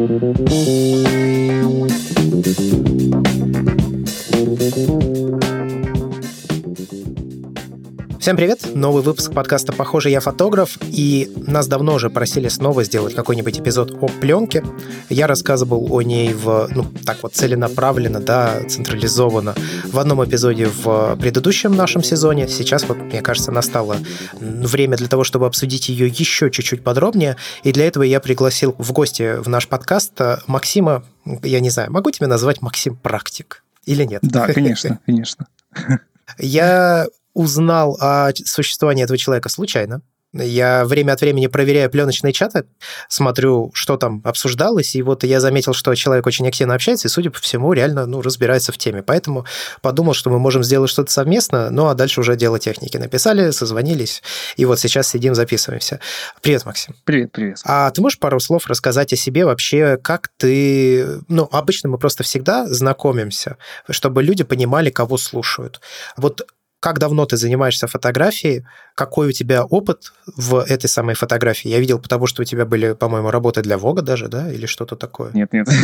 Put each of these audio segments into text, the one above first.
Thank you. Всем привет! Новый выпуск подкаста «Похоже, я фотограф», и нас давно уже просили снова сделать какой-нибудь эпизод о пленке. Я рассказывал о ней в, ну, так вот, целенаправленно, да, централизованно в одном эпизоде в предыдущем нашем сезоне. Сейчас, вот, мне кажется, настало время для того, чтобы обсудить ее еще чуть-чуть подробнее, и для этого я пригласил в гости в наш подкаст Максима, я не знаю, могу тебя назвать Максим Практик или нет? Да, конечно, конечно. Я узнал о существовании этого человека случайно. Я время от времени проверяю пленочные чаты, смотрю, что там обсуждалось, и вот я заметил, что человек очень активно общается, и, судя по всему, реально ну, разбирается в теме. Поэтому подумал, что мы можем сделать что-то совместно, ну а дальше уже дело техники. Написали, созвонились, и вот сейчас сидим, записываемся. Привет, Максим. Привет, привет. А ты можешь пару слов рассказать о себе вообще, как ты... Ну, обычно мы просто всегда знакомимся, чтобы люди понимали, кого слушают. Вот как давно ты занимаешься фотографией? Какой у тебя опыт в этой самой фотографии? Я видел, потому что у тебя были, по-моему, работы для Вога даже, да? Или что-то такое? Нет, нет.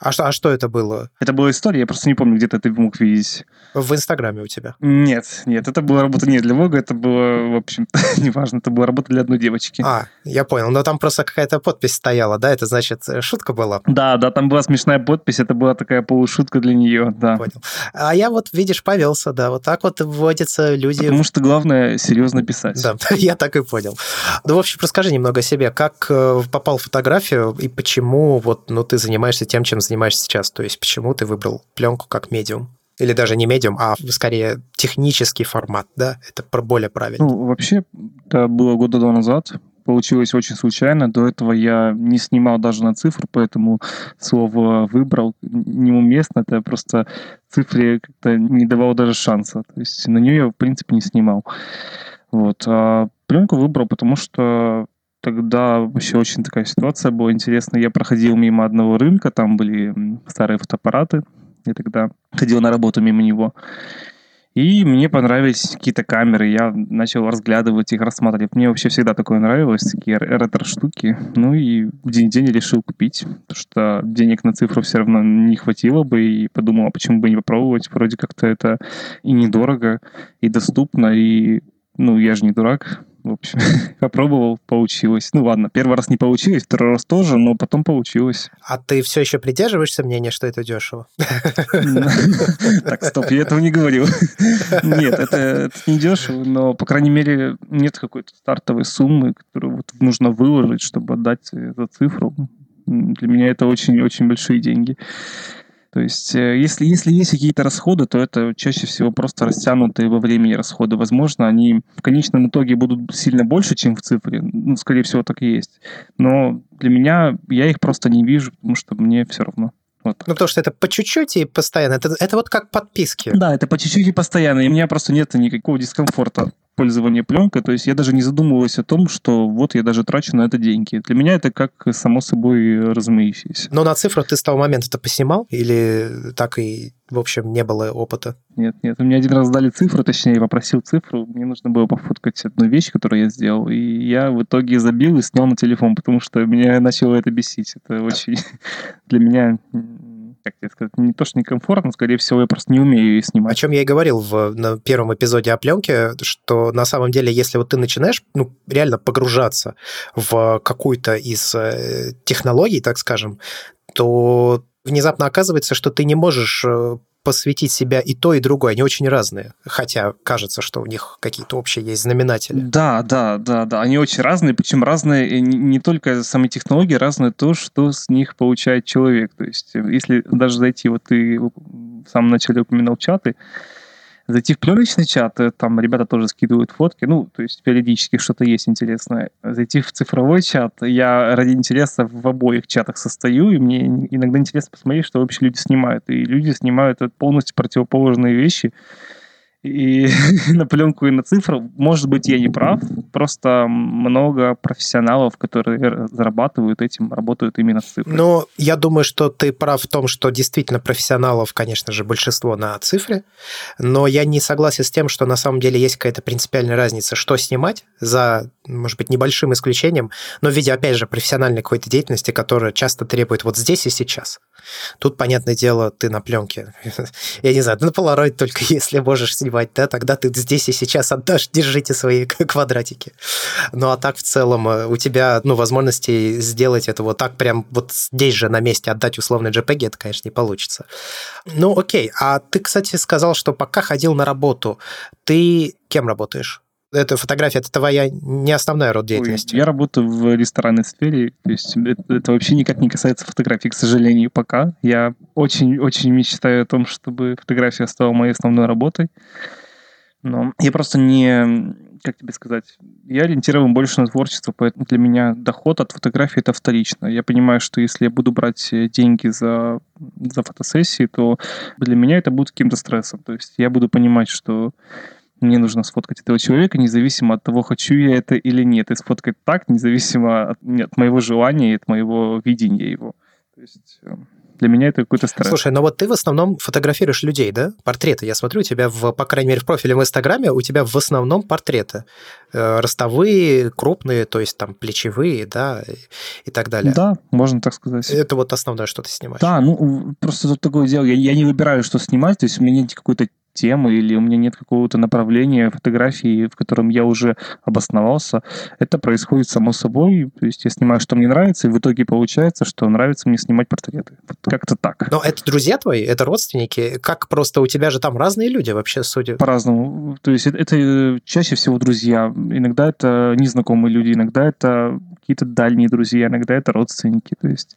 А что, а что это было? Это была история, я просто не помню, где-то ты мог видеть. В Инстаграме у тебя? Нет, нет, это была работа не для Вога, это было, в общем, неважно, это была работа для одной девочки. А, я понял, но там просто какая-то подпись стояла, да? Это значит, э, шутка была? Да, да, там была смешная подпись, это была такая полушутка для нее, да. Понял. А я вот, видишь, повелся, да, вот так вот вводятся люди... Потому что главное серьезно писать. Да, я так и понял. Ну, в общем, расскажи немного о себе. Как э, попал в фотографию и почему вот, ну, ты занимаешься тем, чем занимаешься сейчас? То есть почему ты выбрал пленку как медиум? Или даже не медиум, а скорее технический формат, да? Это более правильно. Ну, вообще, это было года два назад получилось очень случайно. До этого я не снимал даже на цифру, поэтому слово выбрал неуместно. Это просто цифре как-то не давало даже шанса. То есть на нее я, в принципе, не снимал. Вот. А пленку выбрал, потому что тогда вообще очень такая ситуация была интересная. Я проходил мимо одного рынка, там были старые фотоаппараты. Я тогда ходил на работу мимо него. И мне понравились какие-то камеры, я начал разглядывать их, рассматривать. Мне вообще всегда такое нравилось, такие ретро-штуки. Ну и в день-день решил купить, потому что денег на цифру все равно не хватило бы, и подумал, а почему бы не попробовать? Вроде как-то это и недорого, и доступно, и ну, я же не дурак, в общем, попробовал, получилось. Ну ладно, первый раз не получилось, второй раз тоже, но потом получилось. А ты все еще придерживаешься мнения, что это дешево? Так, стоп, я этого не говорил. Нет, это не дешево, но, по крайней мере, нет какой-то стартовой суммы, которую нужно выложить, чтобы отдать эту цифру. Для меня это очень-очень большие деньги. То есть, э, если, если есть какие-то расходы, то это чаще всего просто растянутые во времени расходы. Возможно, они в конечном итоге будут сильно больше, чем в цифре. Ну, скорее всего, так и есть. Но для меня я их просто не вижу, потому что мне все равно. Вот. Ну, потому что это по чуть-чуть и постоянно. Это, это вот как подписки. Да, это по чуть-чуть и постоянно. И у меня просто нет никакого дискомфорта пользования пленкой. То есть я даже не задумываюсь о том, что вот я даже трачу на это деньги. Для меня это как само собой разумеющееся. Но на цифру ты с того момента это поснимал? Или так и, в общем, не было опыта? Нет, нет. Мне один раз дали цифру, точнее, я попросил цифру. Мне нужно было пофоткать одну вещь, которую я сделал. И я в итоге забил и снял на телефон, потому что меня начало это бесить. Это очень для меня как тебе сказать, не то, что некомфортно, скорее всего, я просто не умею ее снимать. О чем я и говорил в на первом эпизоде о пленке, что на самом деле, если вот ты начинаешь ну, реально погружаться в какую-то из э, технологий, так скажем, то внезапно оказывается, что ты не можешь э, посвятить себя и то, и другое. Они очень разные. Хотя кажется, что у них какие-то общие есть знаменатели. Да, да, да, да. Они очень разные, причем разные не только сами технологии, разные то, что с них получает человек. То есть, э, если даже зайти, вот ты в самом начале упоминал чаты, Зайти в пленочный чат, э, там ребята тоже скидывают фотки, ну, то есть периодически что-то есть интересное. Зайти в цифровой чат, я ради интереса в обоих чатах состою, и мне иногда интересно посмотреть, что вообще люди снимают. И люди снимают полностью противоположные вещи. И на пленку, и на цифру. Может быть, я не прав, просто много профессионалов, которые зарабатывают этим, работают именно с цифрой. Ну, я думаю, что ты прав в том, что действительно профессионалов, конечно же, большинство на цифре, но я не согласен с тем, что на самом деле есть какая-то принципиальная разница, что снимать за, может быть, небольшим исключением, но в виде, опять же, профессиональной какой-то деятельности, которая часто требует вот здесь и сейчас. Тут, понятное дело, ты на пленке. Я не знаю, на Polaroid только если можешь снимать, да, тогда ты здесь и сейчас отдашь, держите свои квадратики. Ну, а так в целом э, у тебя, ну, возможности сделать это вот так прям вот здесь же на месте отдать условный JPEG, это, конечно, не получится. Ну, окей. А ты, кстати, сказал, что пока ходил на работу, ты кем работаешь? Эта фотография, это твоя не основная род деятельности? Ой, я работаю в ресторанной сфере, то есть это, это вообще никак не касается фотографии, к сожалению, пока. Я очень-очень мечтаю о том, чтобы фотография стала моей основной работой. Но я просто не, как тебе сказать, я ориентирован больше на творчество, поэтому для меня доход от фотографии это вторично. Я понимаю, что если я буду брать деньги за, за фотосессии, то для меня это будет каким-то стрессом. То есть я буду понимать, что мне нужно сфоткать этого человека, независимо от того, хочу я это или нет, и сфоткать так, независимо от, от моего желания и от моего видения его. То есть э, для меня это какой-то стресс. Слушай, но вот ты в основном фотографируешь людей, да? Портреты. Я смотрю, у тебя, в, по крайней мере, в профиле в Инстаграме у тебя в основном портреты. Э, ростовые, крупные, то есть там плечевые, да, и, и так далее. Да, можно так сказать. Это вот основное, что ты снимаешь. Да, ну, просто тут такое дело. Я, я не выбираю, что снимать, то есть у меня нет какой-то темы или у меня нет какого-то направления фотографии, в котором я уже обосновался, это происходит само собой. То есть я снимаю, что мне нравится, и в итоге получается, что нравится мне снимать портреты. Вот как-то так. Но это друзья твои, это родственники? Как просто у тебя же там разные люди вообще, судя? По-разному. То есть это, это чаще всего друзья. Иногда это незнакомые люди, иногда это какие-то дальние друзья, иногда это родственники. То есть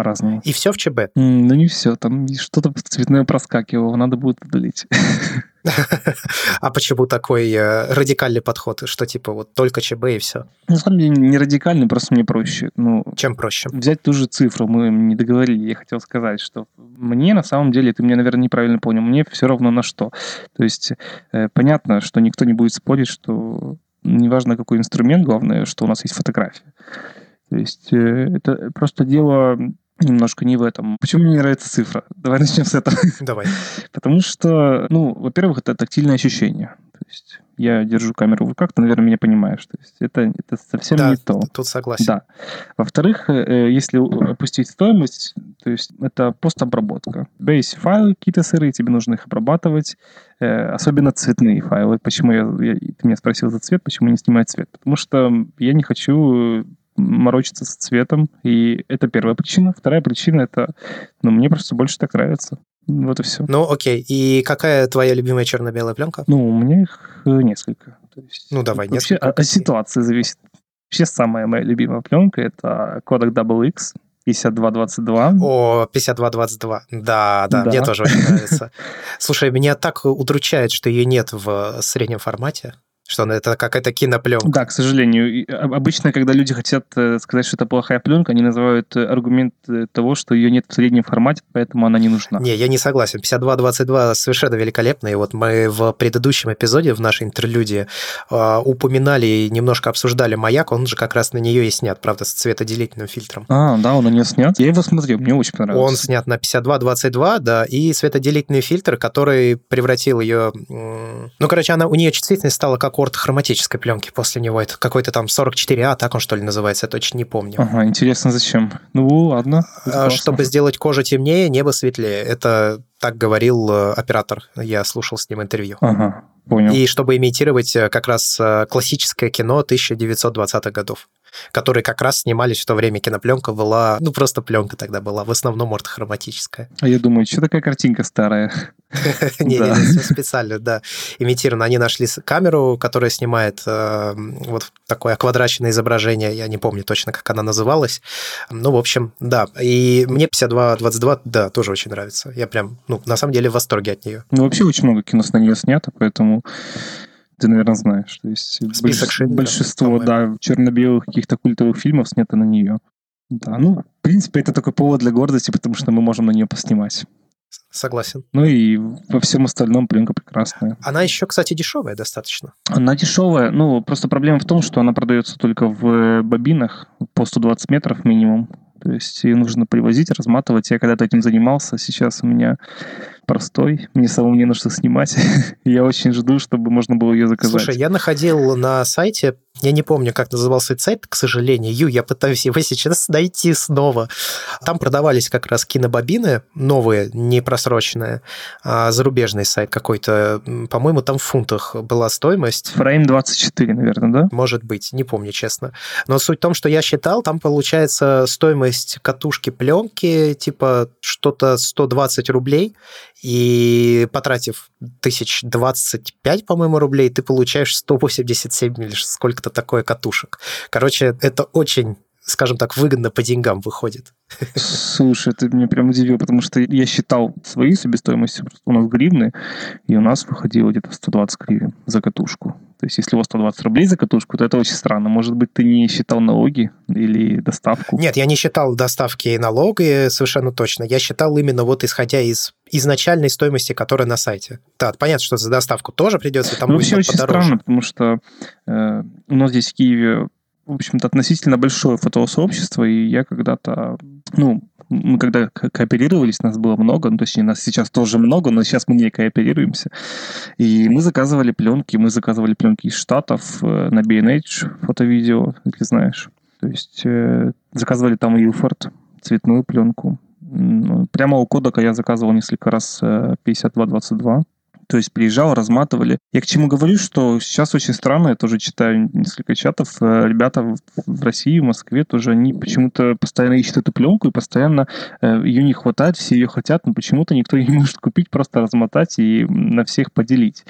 по-разному. И все в ЧБ? Mm, ну, не все. Там что-то цветное проскакивало, надо будет удалить. А почему такой э, радикальный подход, что типа вот только ЧБ и все? На самом деле не радикальный, просто мне проще. Ну, Чем проще? Взять ту же цифру, мы не договорили. Я хотел сказать, что мне на самом деле, ты меня, наверное, неправильно понял, мне все равно на что. То есть э, понятно, что никто не будет спорить, что неважно какой инструмент, главное, что у нас есть фотография. То есть э, это просто дело немножко не в этом. Почему мне не нравится цифра? Давай начнем с этого. Давай. Потому что, ну, во-первых, это тактильное ощущение. То есть я держу камеру в руках, ты, наверное, меня понимаешь. То есть это, это совсем да, не то. тут согласен. Да. Во-вторых, э, если опустить стоимость, то есть это постобработка. У тебя есть файлы какие-то сырые, тебе нужно их обрабатывать, э, особенно цветные файлы. Почему я, я, ты меня спросил за цвет, почему не снимать цвет? Потому что я не хочу морочиться с цветом, и это первая причина. Вторая причина — это, ну, мне просто больше так нравится. Вот и все. Ну, окей. И какая твоя любимая черно-белая пленка? Ну, у меня их э, несколько. То есть, ну, давай, вообще несколько. От ситуации зависит. Вообще самая моя любимая пленка — это Kodak WX 5222. О, 5222. Да, да, да, мне тоже очень нравится. Слушай, меня так удручает, что ее нет в среднем формате что это какая-то кинопленка. Да, к сожалению. Обычно, когда люди хотят э, сказать, что это плохая пленка, они называют э, аргумент э, того, что ее нет в среднем формате, поэтому она не нужна. Не, я не согласен. 5222 совершенно великолепно. И вот мы в предыдущем эпизоде, в нашей интерлюдии, упоминали и немножко обсуждали «Маяк». Он же как раз на нее и снят, правда, с цветоделительным фильтром. А, да, он на нее снят. Я его смотрел, мне очень понравился. Он снят на 5222, да, и светоделительный фильтр, который превратил ее... Ну, короче, она, у нее чувствительность стала как у хроматической пленки после него. Это какой-то там 44А, так он что ли называется, я точно не помню. Ага, интересно, зачем? Ну, ладно. А, чтобы сделать кожу темнее, небо светлее. Это так говорил э, оператор. Я слушал с ним интервью. Ага, понял. И чтобы имитировать э, как раз э, классическое кино 1920-х годов которые как раз снимались в то время. Кинопленка была, ну, просто пленка тогда была, в основном ортохроматическая. А я думаю, что такая картинка старая? Не, не, специально, да, имитировано. Они нашли камеру, которая снимает э, вот такое квадрачное изображение, я не помню точно, как она называлась. Ну, в общем, да. И мне 52-22, да, тоже очень нравится. Я прям, ну, на самом деле в восторге от нее. Ну, вообще очень много кино с нее снято, поэтому ты, наверное, знаешь. То есть Список больш... Большинство, да, черно-белых каких-то культовых фильмов снято на нее. Да, ну, в принципе, это такой повод для гордости, потому что мы можем на нее поснимать. Согласен. Ну и во всем остальном пленка прекрасная. Она еще, кстати, дешевая достаточно. Она дешевая, ну, просто проблема в том, что она продается только в бобинах по 120 метров минимум. То есть ее нужно привозить, разматывать. Я когда-то этим занимался, сейчас у меня простой, мне самому не на что снимать. я очень жду, чтобы можно было ее заказать. Слушай, я находил на сайте я не помню, как назывался этот сайт, к сожалению. Я пытаюсь его сейчас найти снова. Там продавались как раз кинобобины новые, не просроченные. А зарубежный сайт какой-то. По-моему, там в фунтах была стоимость. Frame 24, наверное, да? Может быть, не помню, честно. Но суть в том, что я считал, там получается стоимость катушки пленки типа что-то 120 рублей, и потратив тысяч 25, по-моему, рублей, ты получаешь 187 или сколько-то такое катушек. Короче, это очень скажем так, выгодно по деньгам выходит. Слушай, ты меня прям удивил, потому что я считал свои себестоимости, у нас гривны, и у нас выходило где-то 120 гривен за катушку. То есть, если у вас 120 рублей за катушку, то это очень странно. Может быть, ты не считал налоги или доставку? Нет, я не считал доставки и налоги совершенно точно. Я считал именно вот исходя из изначальной стоимости, которая на сайте. Да, понятно, что за доставку тоже придется, там ну, вообще очень подороже. странно, потому что э, у нас здесь в Киеве в общем-то, относительно большое фотосообщество, и я когда-то, ну, мы когда кооперировались, нас было много, ну, точнее, нас сейчас тоже много, но сейчас мы не кооперируемся. И мы заказывали пленки, мы заказывали пленки из Штатов э, на B&H, фото-видео, если знаешь. То есть э, заказывали там Ilford, цветную пленку. Прямо у кодека я заказывал несколько раз 5222. То есть приезжал, разматывали. Я к чему говорю, что сейчас очень странно, я тоже читаю несколько чатов, э, ребята в России, в Москве тоже, они почему-то постоянно ищут эту пленку и постоянно э, ее не хватает, все ее хотят, но почему-то никто не может купить, просто размотать и на всех поделить.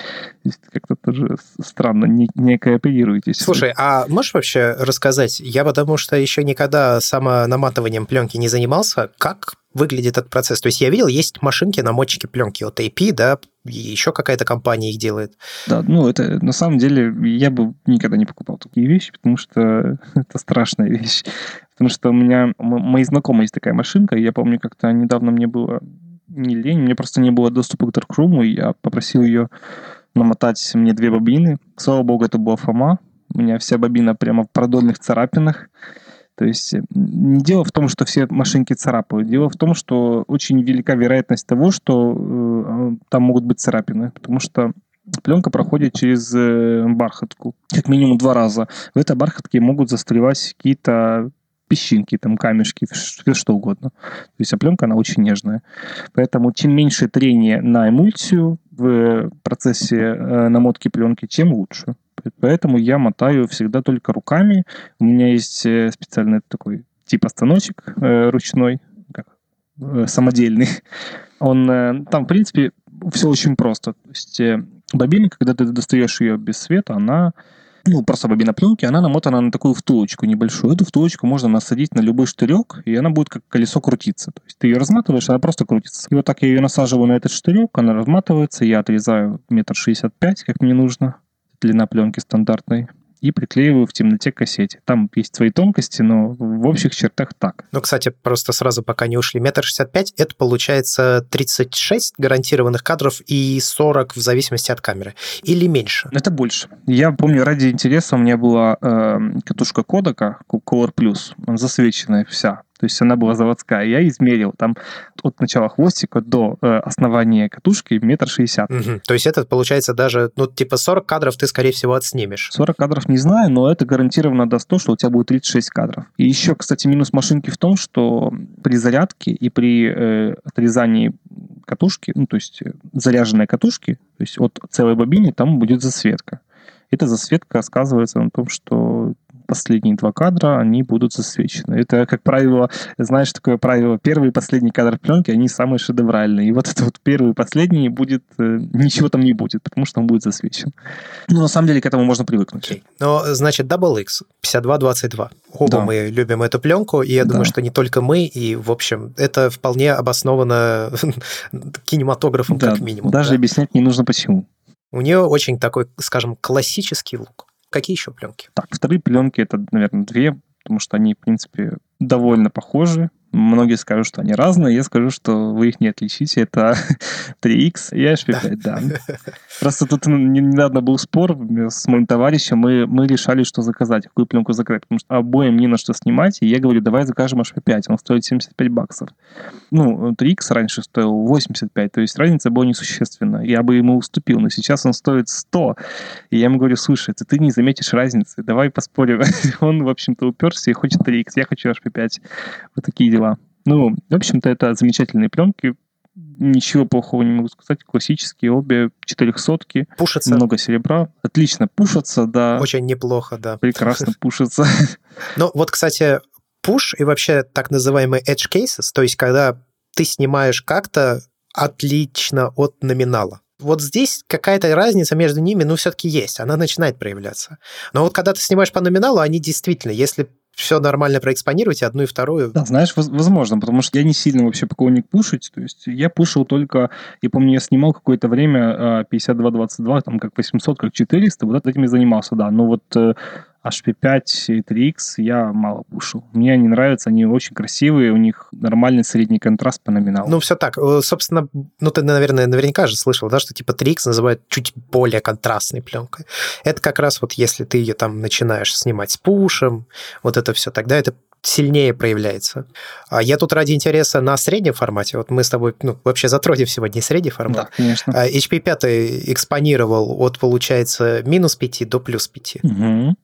Как-то тоже странно, не, не кооперируетесь. Слушай, а можешь вообще рассказать, я потому что еще никогда самонаматыванием пленки не занимался, как выглядит этот процесс? То есть я видел, есть машинки, намотчики пленки от AP, да, и еще какая-то компания их делает. Да, ну это на самом деле я бы никогда не покупал такие вещи, потому что это страшная вещь. Потому что у меня, мои знакомые есть такая машинка, и я помню, как-то недавно мне было не лень, мне просто не было доступа к Darkroom, и я попросил ее намотать мне две бобины. Слава богу, это была Фома. У меня вся бобина прямо в продольных царапинах. То есть не дело в том, что все машинки царапают. Дело в том, что очень велика вероятность того, что э, там могут быть царапины. Потому что пленка проходит через э, бархатку. Как минимум два раза. В этой бархатке могут застревать какие-то песчинки, там камешки, все что угодно. То есть а пленка, она очень нежная. Поэтому чем меньше трения на эмульсию в процессе э, намотки пленки, тем лучше. Поэтому я мотаю всегда только руками. У меня есть э, специальный такой типа станочек э, ручной, как, э, самодельный. Он там, в принципе, все очень просто. То есть бобина, когда ты достаешь ее без света, она ну, просто бобина пленки, она намотана на такую втулочку небольшую. Эту втулочку можно насадить на любой штырек, и она будет как колесо крутиться. То есть ты ее разматываешь, она просто крутится. И вот так я ее насаживаю на этот штырек, она разматывается, я отрезаю метр шестьдесят пять, как мне нужно длина пленки стандартной, и приклеиваю в темноте к кассете. Там есть свои тонкости, но в общих чертах так. Ну, кстати, просто сразу, пока не ушли, метр шестьдесят пять, это получается 36 гарантированных кадров и 40 в зависимости от камеры. Или меньше? Это больше. Я помню, ради интереса у меня была э, катушка Кодека Color Plus, засвеченная вся. То есть она была заводская. Я измерил там от начала хвостика до э, основания катушки метр шестьдесят. Угу. То есть это получается даже, ну, типа 40 кадров ты, скорее всего, отснимешь. 40 кадров не знаю, но это гарантированно даст то, что у тебя будет 36 кадров. И еще, кстати, минус машинки в том, что при зарядке и при э, отрезании катушки, ну, то есть э, заряженной катушки, то есть от целой бобины, там будет засветка. Эта засветка сказывается на том, что последние два кадра, они будут засвечены. Это, как правило, знаешь, такое правило, первый и последний кадр пленки, они самые шедевральные. И вот это вот первый и последний будет, э, ничего там не будет, потому что он будет засвечен. Ну, на самом деле, к этому можно привыкнуть. Okay. Но, значит, Double X 5222. Оба да. мы любим эту пленку, и я да. думаю, что не только мы, и, в общем, это вполне обосновано кинематографом, да, как минимум. Даже да? объяснять не нужно почему. У нее очень такой, скажем, классический лук. Какие еще пленки? Так, вторые пленки это, наверное, две, потому что они, в принципе, довольно похожи. Многие скажут, что они разные, я скажу, что вы их не отличите. Это 3X и HP5, да. Просто тут недавно был спор с моим товарищем, мы, мы решали, что заказать, какую пленку заказать, потому что обоим не на что снимать, и я говорю, давай закажем HP5, он стоит 75 баксов. Ну, 3X раньше стоил 85, то есть разница была несущественна. Я бы ему уступил, но сейчас он стоит 100. И я ему говорю, слушай, ты, ты не заметишь разницы, давай поспорим. Он, в общем-то, уперся и хочет 3X, я хочу HP5. Вот такие дела. Ну, в общем-то, это замечательные пленки, ничего плохого не могу сказать. Классические обе четырехсотки. Пушатся. Много серебра. Отлично пушатся, да. Очень неплохо, да. Прекрасно пушатся. Ну, вот, кстати, пуш и вообще так называемый edge cases, то есть когда ты снимаешь как-то отлично от номинала. Вот здесь какая-то разница между ними, ну, все-таки есть, она начинает проявляться. Но вот когда ты снимаешь по номиналу, они действительно, если все нормально проэкспонировать, одну и вторую. Да, знаешь, возможно, потому что я не сильно вообще поклонник пушить, то есть я пушил только, я помню, я снимал какое-то время 52-22, а, там как 800, как 400, вот этим и занимался, да, но вот э, HP5 и 3X я мало пушил. Мне они нравятся, они очень красивые, у них нормальный средний контраст по номиналу. Ну, все так. Э, собственно, ну, ты, наверное, наверняка же слышал, да, что типа 3X называют чуть более контрастной пленкой. Это как раз вот если ты ее там начинаешь снимать с пушем, вот это все, тогда это сильнее проявляется. А я тут ради интереса на среднем формате, вот мы с тобой ну, вообще затронем сегодня средний формат. Да, конечно. HP 5 экспонировал от, получается, минус 5 до плюс 5. Угу.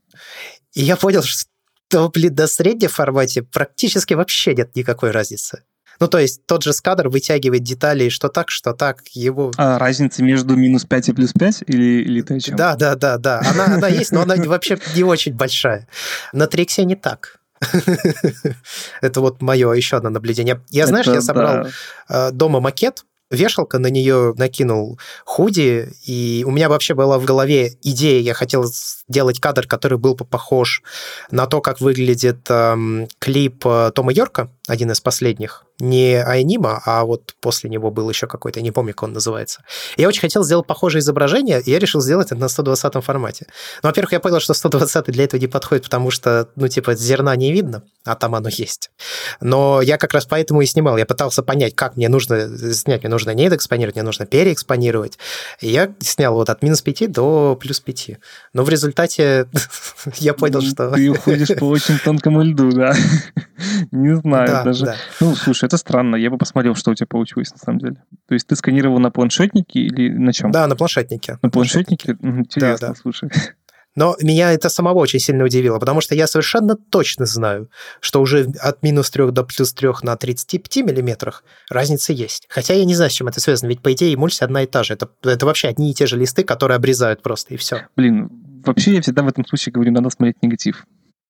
И я понял, что, блин, на среднем формате практически вообще нет никакой разницы. Ну, то есть тот же скадр вытягивает детали, что так, что так, его... А разница между минус 5 и плюс 5 или, или ты о чем? Да, да, да, да. Она, она есть, но она вообще не очень большая. На Триксе не так. Это вот мое еще одно наблюдение. Я, знаешь, я собрал э, дома макет, вешалка, на нее накинул худи, и у меня вообще была в голове идея, я хотел сделать кадр, который был бы похож на то, как выглядит эм, клип э, Тома Йорка, один из последних, не Айнима, а вот после него был еще какой-то, не помню, как он называется. Я очень хотел сделать похожее изображение, и я решил сделать это на 120 формате. Ну, во-первых, я понял, что 120 для этого не подходит, потому что, ну, типа, зерна не видно, а там оно есть. Но я как раз поэтому и снимал. Я пытался понять, как мне нужно снять. Мне нужно не экспонировать, мне нужно переэкспонировать. И я снял вот от минус 5 до плюс 5. Но в результате я понял, ну, что... Ты уходишь по очень тонкому льду, да? Не знаю даже. Ну, слушай, это странно. Я бы посмотрел, что у тебя получилось на самом деле. То есть ты сканировал на планшетнике или на чем? Да, на планшетнике. На планшетнике? Интересно, да, да. слушай. Но меня это самого очень сильно удивило, потому что я совершенно точно знаю, что уже от минус 3 до плюс 3 на 35 миллиметрах разница есть. Хотя я не знаю, с чем это связано, ведь по идее эмульсия одна и та же. Это, это вообще одни и те же листы, которые обрезают просто, и все. Блин, вообще я всегда в этом случае говорю, надо смотреть негатив.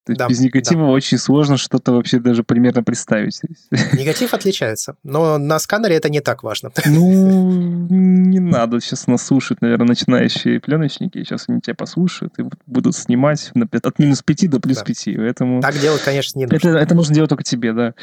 Да, без негатива да. очень сложно что-то вообще даже примерно представить. Негатив отличается, но на сканере это не так важно. Ну, не надо сейчас нас слушать, наверное, начинающие пленочники. Сейчас они тебя послушают и будут снимать от минус 5 до плюс да. 5. Поэтому... Так делать, конечно, не нужно. Это, это нужно делать только тебе, да.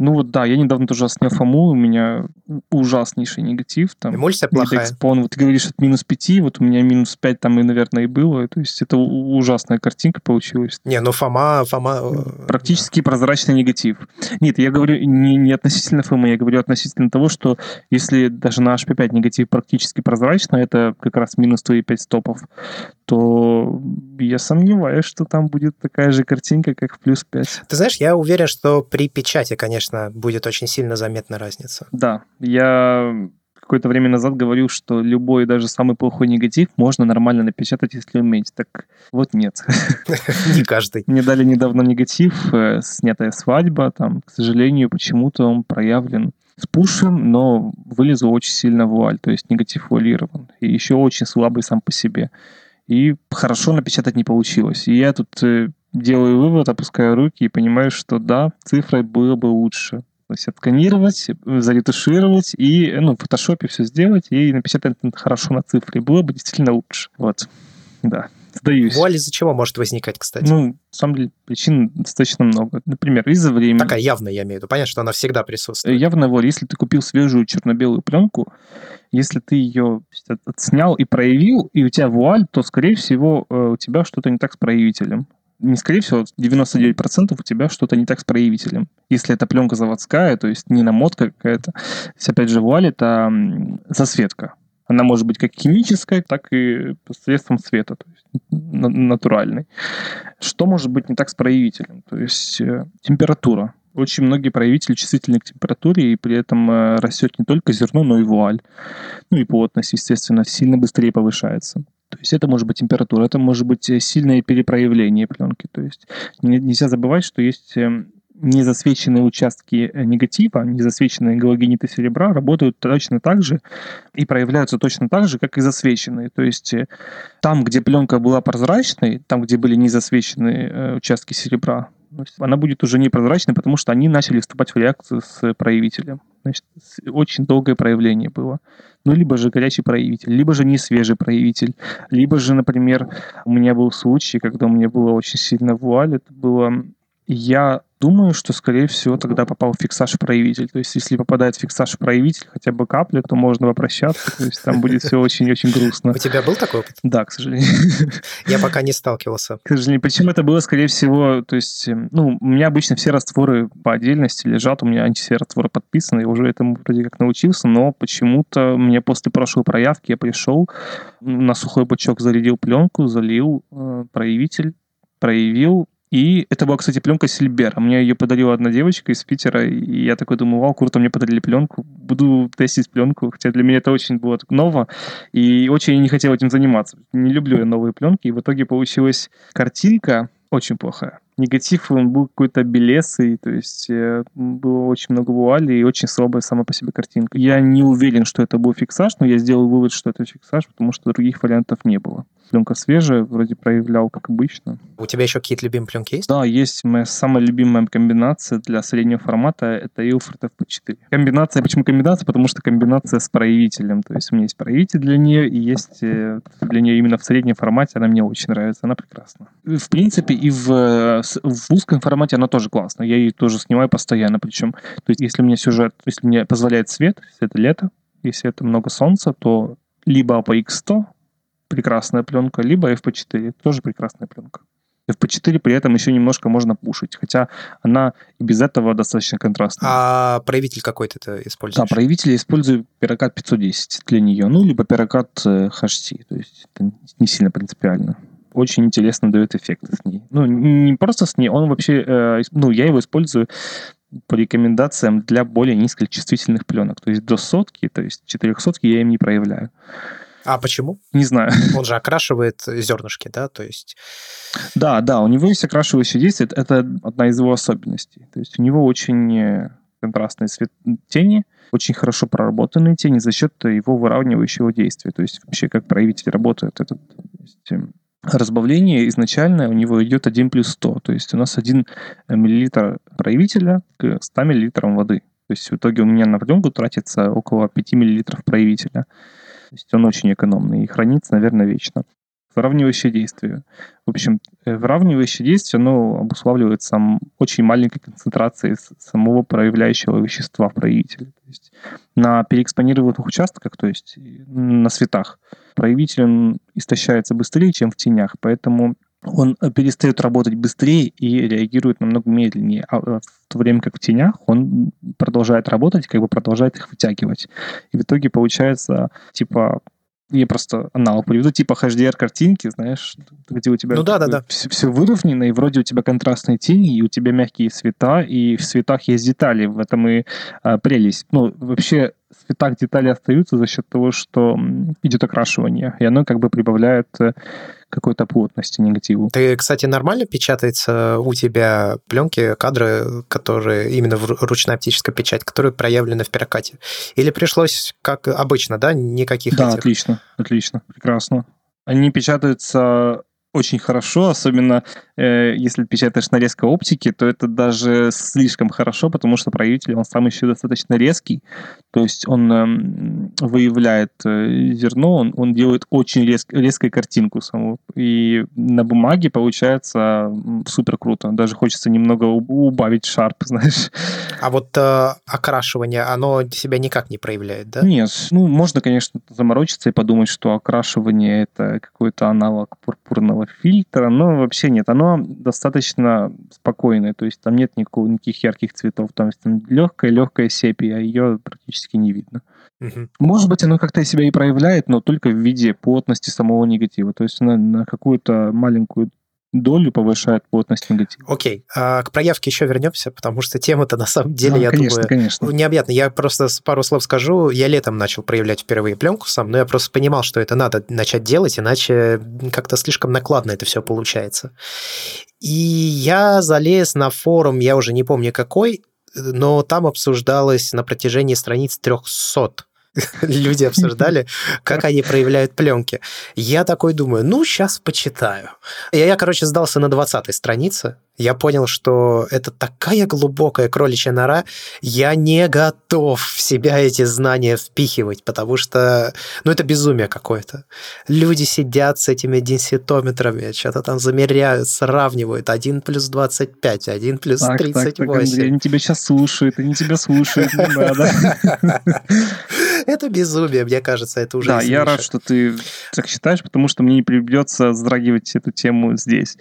Ну вот да, я недавно тоже снял Фому, у меня ужаснейший негатив. Там, Эмульсия плохая. Экспон, вот ты говоришь от минус 5, вот у меня минус 5 там и, наверное, и было. То есть это ужасная картинка получилась. Не, ну Фома... Фома... Э, Практически да. прозрачный негатив. Нет, я говорю не, не относительно Фомы, я говорю относительно того, что если даже на HP5 негатив практически прозрачный, это как раз минус твои 5 стопов, то я сомневаюсь, что там будет такая же картинка, как в плюс 5. Ты знаешь, я уверен, что при печати, конечно, будет очень сильно заметна разница. Да, я какое-то время назад говорил, что любой, даже самый плохой негатив можно нормально напечатать, если уметь. Так вот нет. Не каждый. Мне дали недавно негатив, э, снятая свадьба, там, к сожалению, почему-то он проявлен с пушем, но вылезла очень сильно вуаль, то есть негатив вуалирован. И еще очень слабый сам по себе и хорошо напечатать не получилось. И я тут э, делаю вывод, опускаю руки и понимаю, что да, цифрой было бы лучше. То есть отсканировать, заретушировать и ну, в фотошопе все сделать и напечатать хорошо на цифре. Было бы действительно лучше. Вот. Да. Сдаюсь. Вуаль из-за чего может возникать, кстати? Ну, на самом деле, причин достаточно много. Например, из-за времени. Такая явная, я имею в виду. Понятно, что она всегда присутствует. Явная вуаль. Если ты купил свежую черно-белую пленку, если ты ее отснял и проявил, и у тебя вуаль, то, скорее всего, э, у тебя что-то не так с проявителем. не скорее всего, 99% у тебя что-то не так с проявителем. Если это пленка заводская, то есть не намотка какая-то. То есть, опять же, вуаль — это засветка. Она может быть как химическая, так и посредством света, то есть натуральной. Что может быть не так с проявителем? То есть э, температура. Очень многие проявители чувствительны к температуре, и при этом э, растет не только зерно, но и вуаль. Ну и плотность, естественно, сильно быстрее повышается. То есть это может быть температура, это может быть э, сильное перепроявление пленки. То есть нельзя забывать, что есть эм, незасвеченные участки э, негатива, незасвеченные галогениты серебра работают точно так же и проявляются точно так же, как и засвеченные. То есть там, где пленка была прозрачной, там, где были незасвеченные участки серебра, она будет уже непрозрачной, потому что они начали вступать в реакцию с проявителем. Значит, очень долгое проявление было. Ну, либо же горячий проявитель, либо же не свежий проявитель, либо же, например, у меня был случай, когда у меня было очень сильно вуаль, это было... Я Думаю, что, скорее всего, тогда попал фиксаж проявитель. То есть, если попадает фиксаж проявитель хотя бы капля, то можно попрощаться. То есть, там будет все очень-очень грустно. У тебя был такой опыт? Да, к сожалению. Я пока не сталкивался. К сожалению. Причем это было, скорее всего, то есть, эм, ну, у меня обычно все растворы по отдельности лежат, у меня антисея растворы подписаны, я уже этому вроде как научился, но почему-то мне после прошлой проявки я пришел, на сухой бачок зарядил пленку, залил э, проявитель, проявил, и это была, кстати, пленка Сильбер. Мне ее подарила одна девочка из Питера, и я такой думаю, вау, круто, мне подарили пленку, буду тестить пленку, хотя для меня это очень было ново, и очень не хотел этим заниматься. Не люблю я новые пленки, и в итоге получилась картинка очень плохая. Негатив, он был какой-то белесый, то есть э, было очень много вуали и очень слабая сама по себе картинка. Я не уверен, что это был фиксаж, но я сделал вывод, что это фиксаж, потому что других вариантов не было. Пленка свежая, вроде проявлял, как обычно. У тебя еще какие-то любимые пленки есть? Да, есть. Моя самая любимая комбинация для среднего формата — это Ilford FP4. Комбинация, почему комбинация? Потому что комбинация с проявителем. То есть у меня есть проявитель для нее, и есть э, для нее именно в среднем формате. Она мне очень нравится, она прекрасна. В принципе, и в, в узком формате она тоже классная. Я ее тоже снимаю постоянно. Причем, то есть если мне сюжет, если мне позволяет свет, если это лето, если это много солнца, то либо APX-100, прекрасная пленка, либо FP4, тоже прекрасная пленка. FP4 при этом еще немножко можно пушить, хотя она и без этого достаточно контрастная. А проявитель какой ты используешь? Да, проявитель я использую Peracat 510 для нее, ну, либо Peracat HT, то есть это не сильно принципиально. Очень интересно дает эффекты с ней. Ну, не просто с ней, он вообще, э, ну, я его использую по рекомендациям для более низкочувствительных пленок. То есть до сотки, то есть 400 я им не проявляю. А почему? Не знаю. Он же окрашивает зернышки, да, то есть... Да, да, у него есть окрашивающее действие, это одна из его особенностей. То есть у него очень э, контрастные цвет тени, очень хорошо проработанные тени за счет его выравнивающего действия. То есть вообще как проявитель работает этот эм, разбавление изначально у него идет 1 плюс 100. То есть у нас 1 миллилитр проявителя к 100 миллилитрам воды. То есть в итоге у меня на пленку тратится около 5 миллилитров проявителя. То есть он очень экономный и хранится, наверное, вечно. Выравнивающее действие. В общем, э, выравнивающее действие, оно обуславливается очень маленькой концентрацией самого проявляющего вещества в проявителе. То есть на переэкспонированных участках, то есть на светах, проявитель истощается быстрее, чем в тенях, поэтому он э, перестает работать быстрее и реагирует намного медленнее. А э, в то время как в тенях он продолжает работать, как бы продолжает их вытягивать. И в итоге получается, типа, я просто аналог приведу, типа HDR-картинки, знаешь, где у тебя ну, да, да, да. Все, все выровнено, и вроде у тебя контрастные тени, и у тебя мягкие цвета, и в цветах есть детали, в этом и а, прелесть. Ну, вообще, цветах детали остаются за счет того, что идет окрашивание, и оно как бы прибавляет э, какой-то плотности негативу. Ты, кстати, нормально печатается у тебя пленки, кадры, которые именно в ручная оптическая печать, которые проявлены в перекате? Или пришлось, как обычно, да, никаких Да, этих... отлично, отлично, прекрасно. Они печатаются очень хорошо, особенно э, если печатаешь нарезка оптики, то это даже слишком хорошо, потому что проявитель, он сам еще достаточно резкий, то есть он э, выявляет э, зерно, он, он делает очень рез, резкую картинку саму, и на бумаге получается супер круто, даже хочется немного убавить шарп, знаешь. А вот э, окрашивание, оно себя никак не проявляет, да? Нет, ну можно, конечно, заморочиться и подумать, что окрашивание это какой-то аналог пурпурного специального фильтра, но вообще нет. Оно достаточно спокойное, то есть там нет никакого, никаких ярких цветов. Там, там легкая-легкая сепия, ее практически не видно. Угу. Может быть, оно как-то себя и проявляет, но только в виде плотности самого негатива. То есть на, на какую-то маленькую долю повышает плотность негатива. Окей. А к проявке еще вернемся, потому что тема-то на самом деле, да, я конечно, думаю, конечно. необъятна. Я просто пару слов скажу. Я летом начал проявлять впервые пленку сам, но я просто понимал, что это надо начать делать, иначе как-то слишком накладно это все получается. И я залез на форум, я уже не помню какой, но там обсуждалось на протяжении страниц 300 люди обсуждали, как они проявляют пленки. Я такой думаю, ну, сейчас почитаю. Я, я короче, сдался на 20 странице, я понял, что это такая глубокая кроличья нора, я не готов в себя эти знания впихивать, потому что, ну, это безумие какое-то. Люди сидят с этими денситометрами, что-то там замеряют, сравнивают. 1 плюс 25, 1 плюс так, 38. Так, так, Андрей, они тебя сейчас слушают, они тебя слушают, не надо. Это безумие, мне кажется, это уже Да, я рад, что ты так считаешь, потому что мне не придется затрагивать эту тему здесь.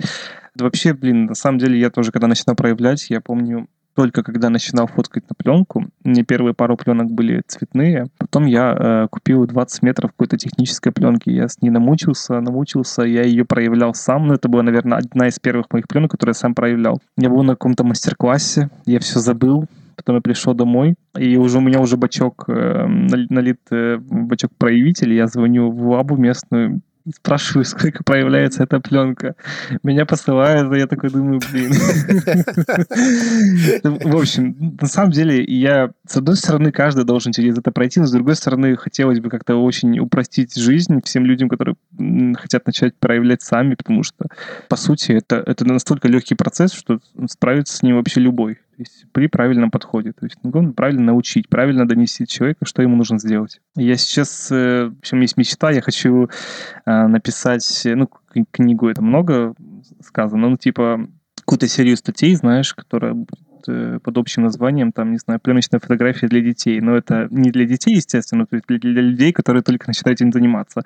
Да вообще, блин, на самом деле я тоже, когда начинал проявлять, я помню, только когда начинал фоткать на пленку, мне первые пару пленок были цветные, потом я э, купил 20 метров какой-то технической пленки, я с ней намучился, намучился, я ее проявлял сам, но это была, наверное, одна из первых моих пленок, которые я сам проявлял. Я был на каком-то мастер-классе, я все забыл, потом я пришел домой, и уже у меня уже бачок э, налит э, бачок проявитель, я звоню в лабу местную, спрашиваю, сколько проявляется эта пленка. Меня посылают, и я такой думаю, блин. В общем, на самом деле, я, с одной стороны, каждый должен через это пройти, но с другой стороны, хотелось бы как-то очень упростить жизнь всем людям, которые хотят начать проявлять сами, потому что, по сути, это, это настолько легкий процесс, что справиться с ним вообще любой. То есть при правильном подходе. То есть ну, правильно научить, правильно донести человека, что ему нужно сделать. Я сейчас, э, в общем, есть мечта, я хочу э, написать, ну, книгу это много сказано, ну, типа какую-то серию статей, знаешь, которая Э, под общим названием, там, не знаю, пленочная фотография для детей. Но это не для детей, естественно, для, для людей, которые только начинают этим заниматься.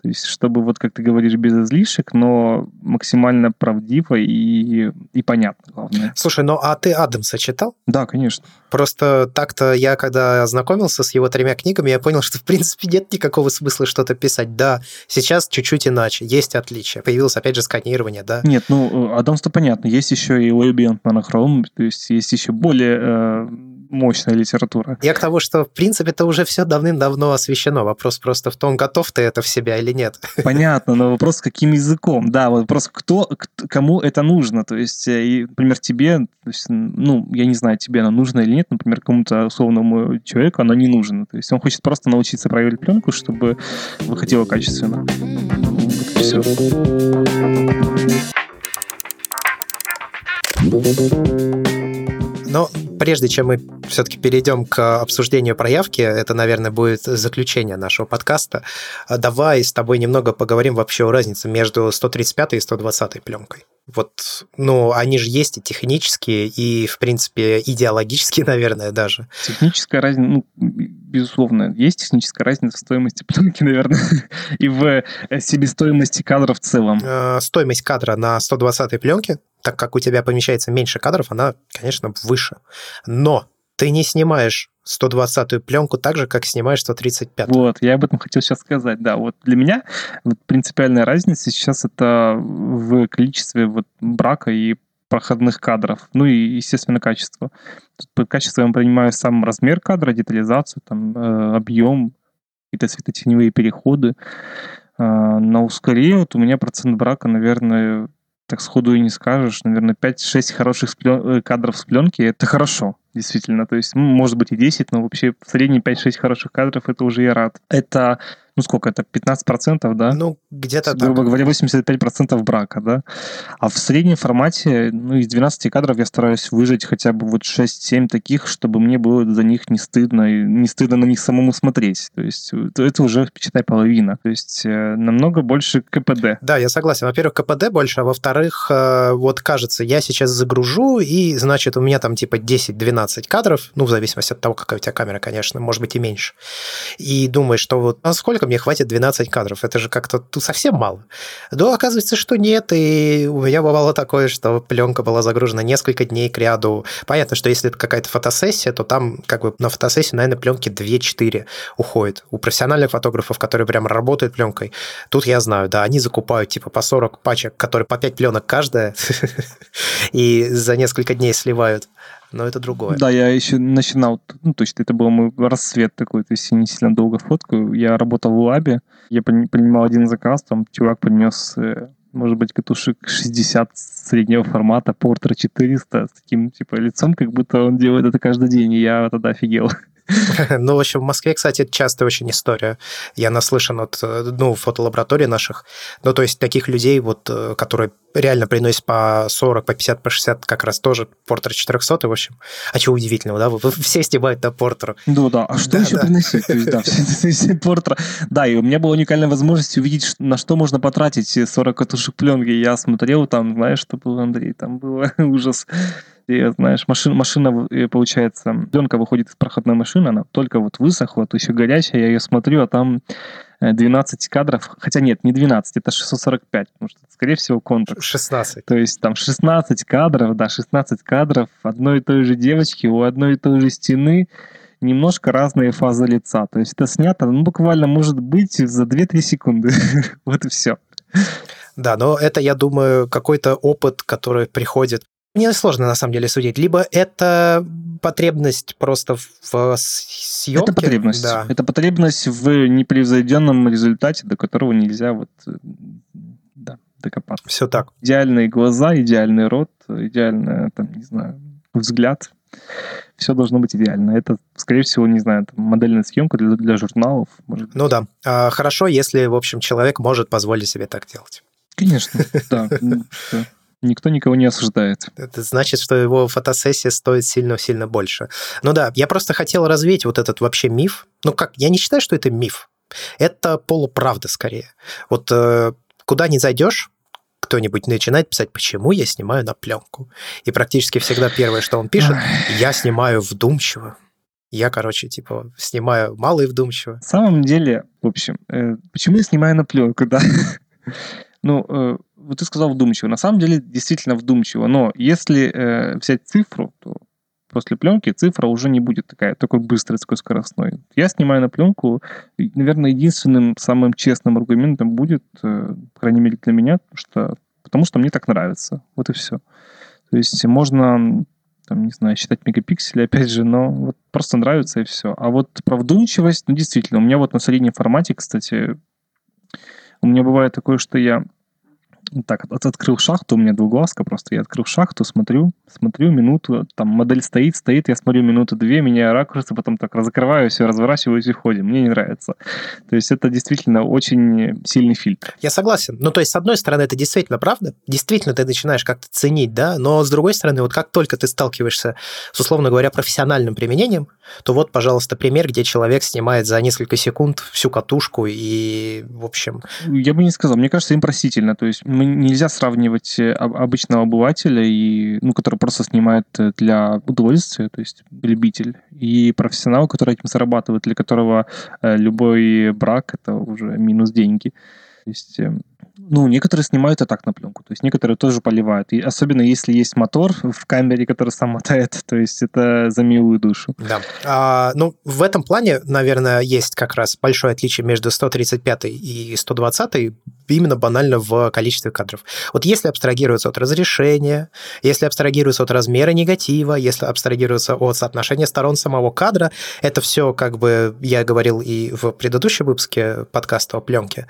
То есть, чтобы, вот как ты говоришь, без излишек, но максимально правдиво и, и понятно, главное. Слушай, ну а ты Адамса читал? Да, конечно. Просто так-то я, когда ознакомился с его тремя книгами, я понял, что, в принципе, нет никакого смысла что-то писать. Да, сейчас чуть-чуть иначе, есть отличия. Появилось, опять же, сканирование, да? Нет, ну, Адамс-то понятно. Есть еще и Ambient Monochrome, то есть есть еще более э, мощная литература. Я к тому, что, в принципе, это уже все давным-давно освещено. Вопрос просто в том, готов ты это в себя или нет. Понятно, но вопрос, каким языком. Да, вопрос, кто, кому это нужно. То есть, э, и, например, тебе, то есть, ну, я не знаю, тебе оно нужно или нет, например, кому-то условному человеку оно не нужно. То есть он хочет просто научиться проявлять пленку, чтобы выходило качественно. Вот все. Но прежде чем мы все-таки перейдем к обсуждению проявки, это, наверное, будет заключение нашего подкаста, давай с тобой немного поговорим вообще о разнице между 135 и 120 пленкой. Вот, ну, они же есть и технические, и, в принципе, идеологические, наверное, даже. Техническая разница, ну, безусловно, есть техническая разница в стоимости пленки, наверное, и в э, себестоимости кадра в целом. Э, стоимость кадра на 120 пленке, так как у тебя помещается меньше кадров, она, конечно, выше. Но ты не снимаешь 120-ю пленку так же, как снимаешь 135 Вот, я об этом хотел сейчас сказать, да. Вот для меня вот принципиальная разница сейчас это в количестве вот брака и проходных кадров, ну и, естественно, качество. Под качеством я понимаю сам размер кадра, детализацию, там, э, объем, какие-то светотеневые переходы. Э, на ускоре вот у меня процент брака, наверное, так сходу и не скажешь. Наверное, 5-6 хороших сплен... Э, кадров с пленки — это хорошо, действительно. То есть, может быть, и 10, но вообще в среднем 5-6 хороших кадров — это уже я рад. Это ну сколько это, 15%, да? Ну, где-то так. Грубо говоря, 85% брака, да? А в среднем формате, ну, из 12 кадров я стараюсь выжать хотя бы вот 6-7 таких, чтобы мне было за них не стыдно, и не стыдно на них самому смотреть. То есть это уже, почитай, половина. То есть э, намного больше КПД. Да, я согласен. Во-первых, КПД больше, а во-вторых, э, вот кажется, я сейчас загружу, и, значит, у меня там типа 10-12 кадров, ну, в зависимости от того, какая у тебя камера, конечно, может быть и меньше. И думаешь, что вот, а сколько мне хватит 12 кадров. Это же как-то тут совсем мало. Но оказывается, что нет, и у меня бывало такое, что пленка была загружена несколько дней к ряду. Понятно, что если это какая-то фотосессия, то там как бы на фотосессии, наверное, пленки 2-4 уходит. У профессиональных фотографов, которые прям работают пленкой, тут я знаю, да, они закупают типа по 40 пачек, которые по 5 пленок каждая, и за несколько дней сливают но это другое. Да, я еще начинал, ну, то есть это был мой рассвет такой, то есть я не сильно долго фоткаю. Я работал в лабе, я принимал один заказ, там чувак принес, э, может быть, катушек 60 среднего формата, Портер 400 с таким, типа, лицом, как будто он делает это каждый день, и я тогда офигел. Ну, в общем, в Москве, кстати, это частая очень история. Я наслышан от, ну, фотолабораторий наших. Ну, то есть таких людей, вот, э, которые реально приносят по 40, по 50, по 60, как раз тоже Портер 400, в общем. А чего удивительного, да? Вы, все снимают на Портеру. Ну да, а что да, еще да. приносить? То есть, да, все, все Портера. Да, и у меня была уникальная возможность увидеть, на что можно потратить 40 катушек пленки. Я смотрел там, знаешь, что было, Андрей? Там было ужас и, знаешь, машина, машина, получается, пленка выходит из проходной машины, она только вот высохла, то еще горячая, я ее смотрю, а там 12 э, кадров, хотя нет, не 12, это 645, потому что, скорее всего, контакт. 16. То есть там 16 кадров, да, 16 кадров одной и той же девочки у одной и той же стены, немножко разные фазы лица. То есть это снято, ну, буквально, может быть, за 2-3 секунды. вот и все. Да, но это, я думаю, какой-то опыт, который приходит мне сложно, на самом деле, судить. Либо это потребность просто в съемке. Это потребность. Да. Это потребность в непревзойденном результате, до которого нельзя вот э, да, докопаться. Все так. Идеальные глаза, идеальный рот, идеальный, там, не знаю, взгляд. Все должно быть идеально. Это, скорее всего, не знаю, там, модельная съемка для, для журналов. Может ну да. А, хорошо, если, в общем, человек может позволить себе так делать. Конечно, да. Никто никого не осуждает. Это значит, что его фотосессия стоит сильно-сильно больше. Ну да, я просто хотел развеять вот этот вообще миф. Ну как, я не считаю, что это миф. Это полуправда скорее. Вот э, куда ни зайдешь, кто-нибудь начинает писать, почему я снимаю на пленку. И практически всегда первое, что он пишет, я снимаю вдумчиво. Я, короче, типа, снимаю мало и вдумчиво. На самом деле, в общем, э, почему я снимаю на пленку, да? ну, э, вот ты сказал вдумчиво. На самом деле, действительно вдумчиво. Но если э, взять цифру, то после пленки цифра уже не будет такая, такой быстрой, такой скоростной. Я снимаю на пленку, и, наверное, единственным самым честным аргументом будет, э, по крайней мере для меня, что, потому что мне так нравится. Вот и все. То есть можно там, не знаю, считать мегапиксели, опять же, но вот просто нравится и все. А вот про вдумчивость, ну, действительно, у меня вот на среднем формате, кстати, у меня бывает такое, что я так, от, открыл шахту, у меня двуглазка просто, я открыл шахту, смотрю, смотрю минуту, там модель стоит, стоит, я смотрю минуту две, меняю ракурсы, потом так разокрываю все, разворачиваюсь и входим. Мне не нравится. То есть это действительно очень сильный фильтр. Я согласен. Ну, то есть, с одной стороны, это действительно правда, действительно ты начинаешь как-то ценить, да, но с другой стороны, вот как только ты сталкиваешься с, условно говоря, профессиональным применением, то вот, пожалуйста, пример, где человек снимает за несколько секунд всю катушку и, в общем... Я бы не сказал, мне кажется, им простительно. То есть мы, нельзя сравнивать э, обычного обывателя, и, ну, который просто снимает э, для удовольствия, то есть любитель, и профессионал, который этим зарабатывает, для которого э, любой брак — это уже минус деньги. То есть эм, ну, некоторые снимают и так на пленку, то есть некоторые тоже поливают. И особенно если есть мотор в камере, который сам мотает, то есть это за милую душу. Да. А, ну, в этом плане, наверное, есть как раз большое отличие между 135 и 120 именно банально в количестве кадров. Вот если абстрагироваться от разрешения, если абстрагироваться от размера негатива, если абстрагироваться от соотношения сторон самого кадра, это все, как бы я говорил и в предыдущем выпуске подкаста о пленке,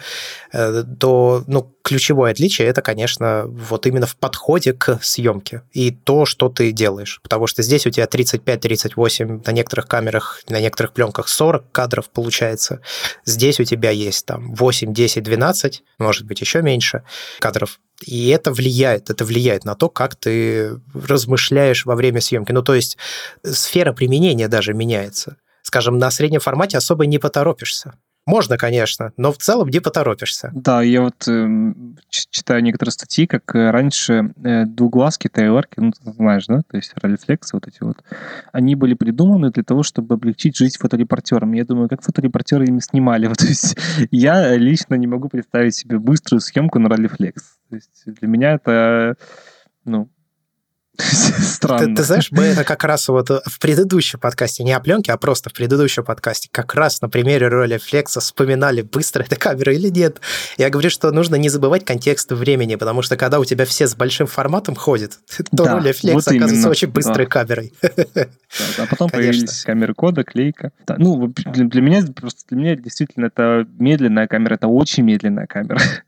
э, то, ну, ключевое отличие это, конечно, вот именно в подходе к съемке и то, что ты делаешь. Потому что здесь у тебя 35-38, на некоторых камерах, на некоторых пленках 40 кадров получается. Здесь у тебя есть там 8, 10, 12, может быть, еще меньше кадров. И это влияет, это влияет на то, как ты размышляешь во время съемки. Ну, то есть сфера применения даже меняется. Скажем, на среднем формате особо не поторопишься Можно, конечно, но в целом не поторопишься. Да, я вот э, читаю некоторые статьи, как э, раньше э, двуглазки, тайларки, ну, ты знаешь, да, то есть рефлексы вот эти вот, они были придуманы для того, чтобы облегчить жизнь фоторепортерам. Я думаю, как фоторепортеры ими снимали. Вот, то есть я лично не могу представить себе быструю съемку на ролифлекс. То есть для меня это, ну, Странно. Ты, ты знаешь, мы это как раз вот в предыдущем подкасте, не о пленке, а просто в предыдущем подкасте, как раз на примере роли Флекса вспоминали, быстро эта камера или нет. Я говорю, что нужно не забывать контекст времени, потому что когда у тебя все с большим форматом ходят, то да, роли Флекс вот оказывается именно. очень быстрой да. камерой. Да, а потом Конечно. появились камеры кода, клейка. Да, ну, для, для меня просто для меня действительно это медленная камера, это очень медленная камера.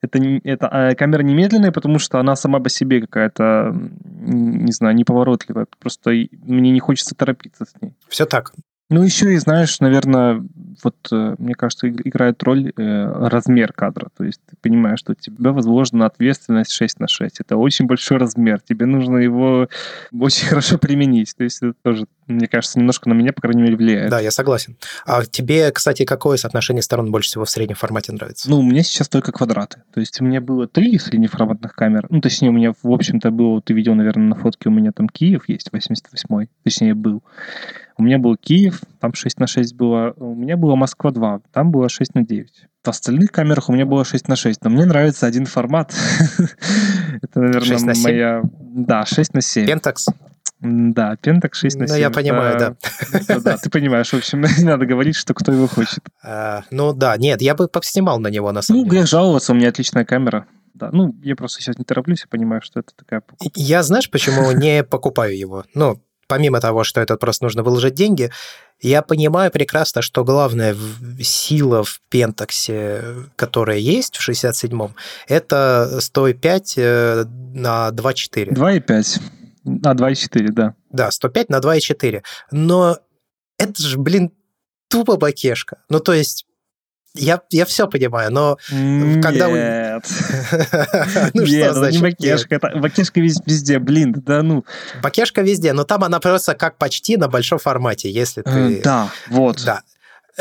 это, это а камера немедленная, потому что она сама по себе какая-то, не знаю, неповоротливая. Просто мне не хочется торопиться с ней. Все так. Ну, еще и, знаешь, наверное, вот, э, мне кажется, играет роль э, размер кадра. То есть ты понимаешь, что у тебя возложена ответственность 6 на 6. Это очень большой размер. Тебе нужно его очень хорошо применить. То есть это тоже, мне кажется, немножко на меня, по крайней мере, влияет. Да, я согласен. А тебе, кстати, какое соотношение сторон больше всего в среднем формате нравится? Ну, у меня сейчас только квадраты. То есть у меня было три среднеформатных камер. Ну, точнее, у меня, в общем-то, было, ты видел, наверное, на фотке, у меня там Киев есть, 88-й. Точнее, был. У меня был Киев, там 6 на 6 было. У меня была Москва 2, там было 6 на 9. В остальных камерах у меня было 6 на 6, но мне нравится один формат. Это, наверное, моя... Да, 6 на 7. Pentax? Да, Pentax 6 на 7. Ну, я понимаю, да. Да, ты понимаешь, в общем, не надо говорить, что кто его хочет. А, ну да, нет, я бы поснимал на него, на самом деле. Ну, грех жаловаться, у меня отличная камера. Да, ну, я просто сейчас не тороплюсь и понимаю, что это такая покупка. Я, знаешь, почему не покупаю его? Ну, помимо того, что это просто нужно выложить деньги, я понимаю прекрасно, что главная сила в Пентаксе, которая есть в 67-м, это 105 э, на 2,4. 2,5. На 2,4, да. Да, 105 на 2,4. Но это же, блин, тупо бакешка. Ну, то есть я, я все понимаю, но нет. когда... Нет. ну нет, что значит? не бакешка, бакешка везде, блин, да ну. Бакешка везде, но там она просто как почти на большом формате, если ты... Да, вот. Да.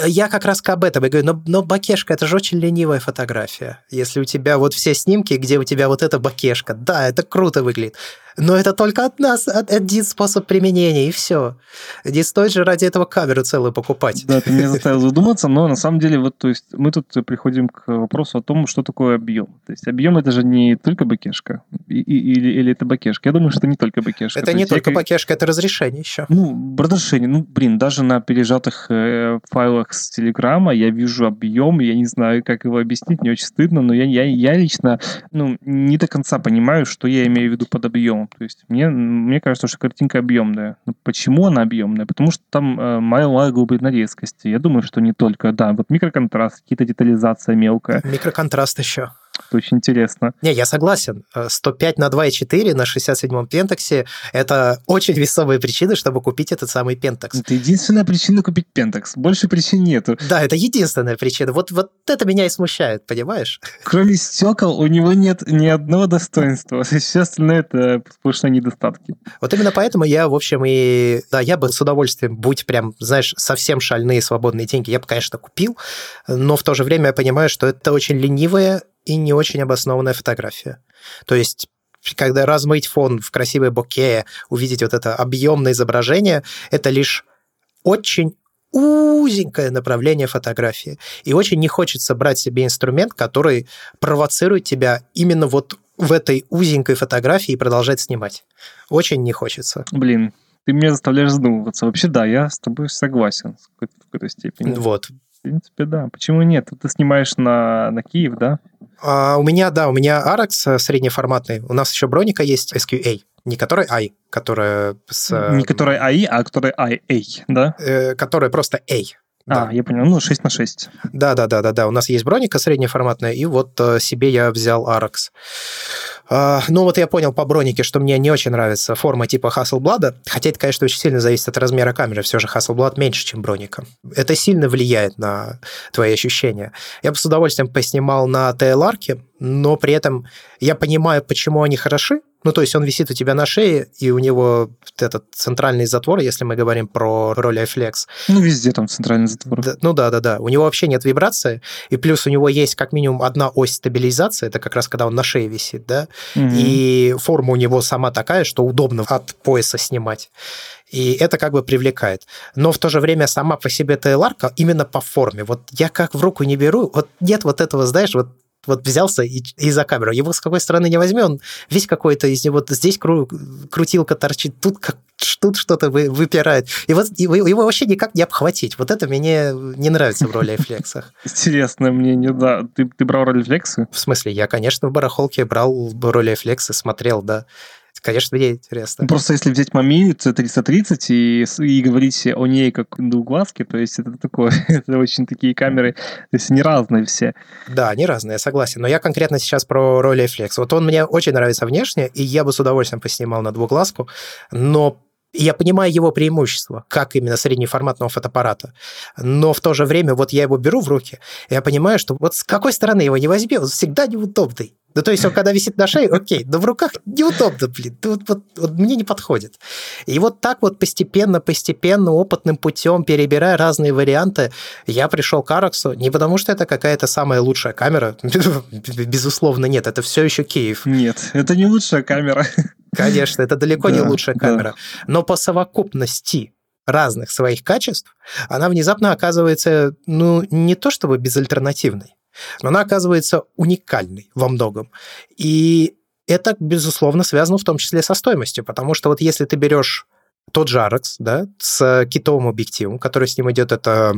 Я как раз об этом и говорю, но, но бакешка это же очень ленивая фотография. Если у тебя вот все снимки, где у тебя вот эта бакешка, да, это круто выглядит но это только от нас, один способ применения, и все. Не стоит же ради этого камеру целую покупать. Да, ты меня заставил задуматься, но на самом деле вот, то есть мы тут приходим к вопросу о том, что такое объем. То есть объем это же не только бакешка, и, и, или, или это бакешка. Я думаю, что это не только бакешка. Это то не только я... бакешка, это разрешение еще. Ну, разрешение, ну, блин, даже на пережатых э, файлах с Телеграма я вижу объем, я не знаю, как его объяснить, мне очень стыдно, но я, я, я лично, ну, не до конца понимаю, что я имею в виду под объемом. То есть мне, мне кажется, что картинка объемная. Но почему она объемная? Потому что там э, малая глубина резкости. Я думаю, что не только, да, вот микроконтраст, какие-то детализация мелкая. Микроконтраст еще. Это очень интересно. Не, я согласен. 105 на 2,4 на 67-м пентаксе – это очень весомые причины, чтобы купить этот самый пентакс. Это единственная причина купить пентакс. Больше причин нету. Да, это единственная причина. Вот, вот это меня и смущает, понимаешь? Кроме стекол у него нет ни одного достоинства. Все остальное – это сплошные недостатки. Вот именно поэтому я, в общем, и... Да, я бы с удовольствием, будь прям, знаешь, совсем шальные свободные деньги, я бы, конечно, купил, но в то же время я понимаю, что это очень ленивая и не очень обоснованная фотография. То есть когда размыть фон в красивой боке, увидеть вот это объемное изображение, это лишь очень узенькое направление фотографии. И очень не хочется брать себе инструмент, который провоцирует тебя именно вот в этой узенькой фотографии и продолжать снимать. Очень не хочется. Блин, ты меня заставляешь задумываться. Вообще, да, я с тобой согласен в какой-то, в какой-то степени. Вот. В принципе, да. Почему нет? Ты снимаешь на, на Киев, да? А, у меня, да, у меня Arax э, среднеформатный. У нас еще броника есть SQA, не которая I, которая с... Не которая AI, а которая IA, да? Э, которая просто A. А, да. я понял, ну, 6 на 6. Да, да, да, да, да. У нас есть броника среднеформатная, и вот э, себе я взял Arax. Uh, ну вот я понял по бронике, что мне не очень нравится форма типа Hasselblad, хотя это, конечно, очень сильно зависит от размера камеры, все же Hasselblad меньше, чем броника. Это сильно влияет на твои ощущения. Я бы с удовольствием поснимал на TLR, но при этом я понимаю, почему они хороши, Ну, то есть он висит у тебя на шее, и у него этот центральный затвор, если мы говорим про Rolleiflex. Ну, везде там центральный затвор. Да, ну да, да, да. У него вообще нет вибрации, и плюс у него есть как минимум одна ось стабилизации, это как раз когда он на шее висит, да, угу. и форма у него сама такая, что удобно от пояса снимать. И это как бы привлекает. Но в то же время сама по себе TLR именно по форме. Вот я как в руку не беру, вот нет вот этого, знаешь, вот вот взялся и, и за камеру. Его с какой стороны не возьми, он весь какой-то из него, вот здесь кру, крутилка торчит, тут как тут что-то вы, выпирает. И вот его, его вообще никак не обхватить. Вот это мне не нравится в роли рефлексах. Интересное мнение, да. Ты, ты брал ролифлексы? В смысле? Я, конечно, в барахолке брал роли рефлексы, смотрел, да. Конечно, мне интересно. Ну, просто если взять Мами C330 и, и говорить о ней как двуглазке, то есть это такое, это очень такие камеры, то есть они разные все. Да, они разные, я согласен. Но я конкретно сейчас про Rolleiflex. Вот он мне очень нравится внешне, и я бы с удовольствием поснимал на двуглазку, но я понимаю его преимущество, как именно среднеформатного фотоаппарата. Но в то же время вот я его беру в руки, я понимаю, что вот с какой стороны его не возьми, он всегда неудобный. Ну, то есть он когда висит на шее, окей, но в руках неудобно, блин, вот, вот, вот мне не подходит. И вот так вот постепенно, постепенно, опытным путем, перебирая разные варианты, я пришел к Араксу не потому, что это какая-то самая лучшая камера, безусловно, нет, это все еще Киев. Нет, это не лучшая камера. Конечно, это далеко да, не лучшая камера. Но по совокупности разных своих качеств, она внезапно оказывается, ну, не то чтобы безальтернативной, но она оказывается уникальной во многом. И это, безусловно, связано в том числе со стоимостью, потому что вот если ты берешь тот же Arax, да, с китовым объективом, который с ним идет, это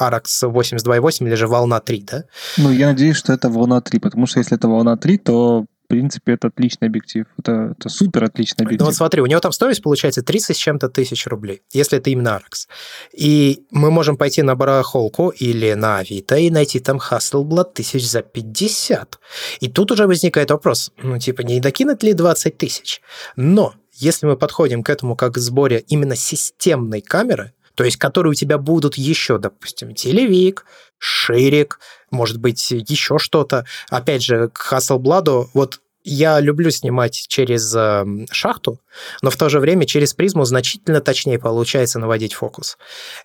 Arax 82.8 или же волна 3, да? Ну, я надеюсь, что это волна 3, потому что если это волна 3, то принципе, это отличный объектив. Это, это супер отличный объектив. Ну вот смотри, у него там стоимость получается 30 с чем-то тысяч рублей, если это именно Arax. И мы можем пойти на барахолку или на Авито и найти там Hasselblad тысяч за 50. И тут уже возникает вопрос, ну типа не докинуть ли 20 тысяч? Но если мы подходим к этому как к сборе именно системной камеры, то есть которые у тебя будут еще, допустим, телевик, ширик, может быть, еще что-то. Опять же, к Hasselblad, вот я люблю снимать через э, шахту, но в то же время через призму значительно точнее получается наводить фокус.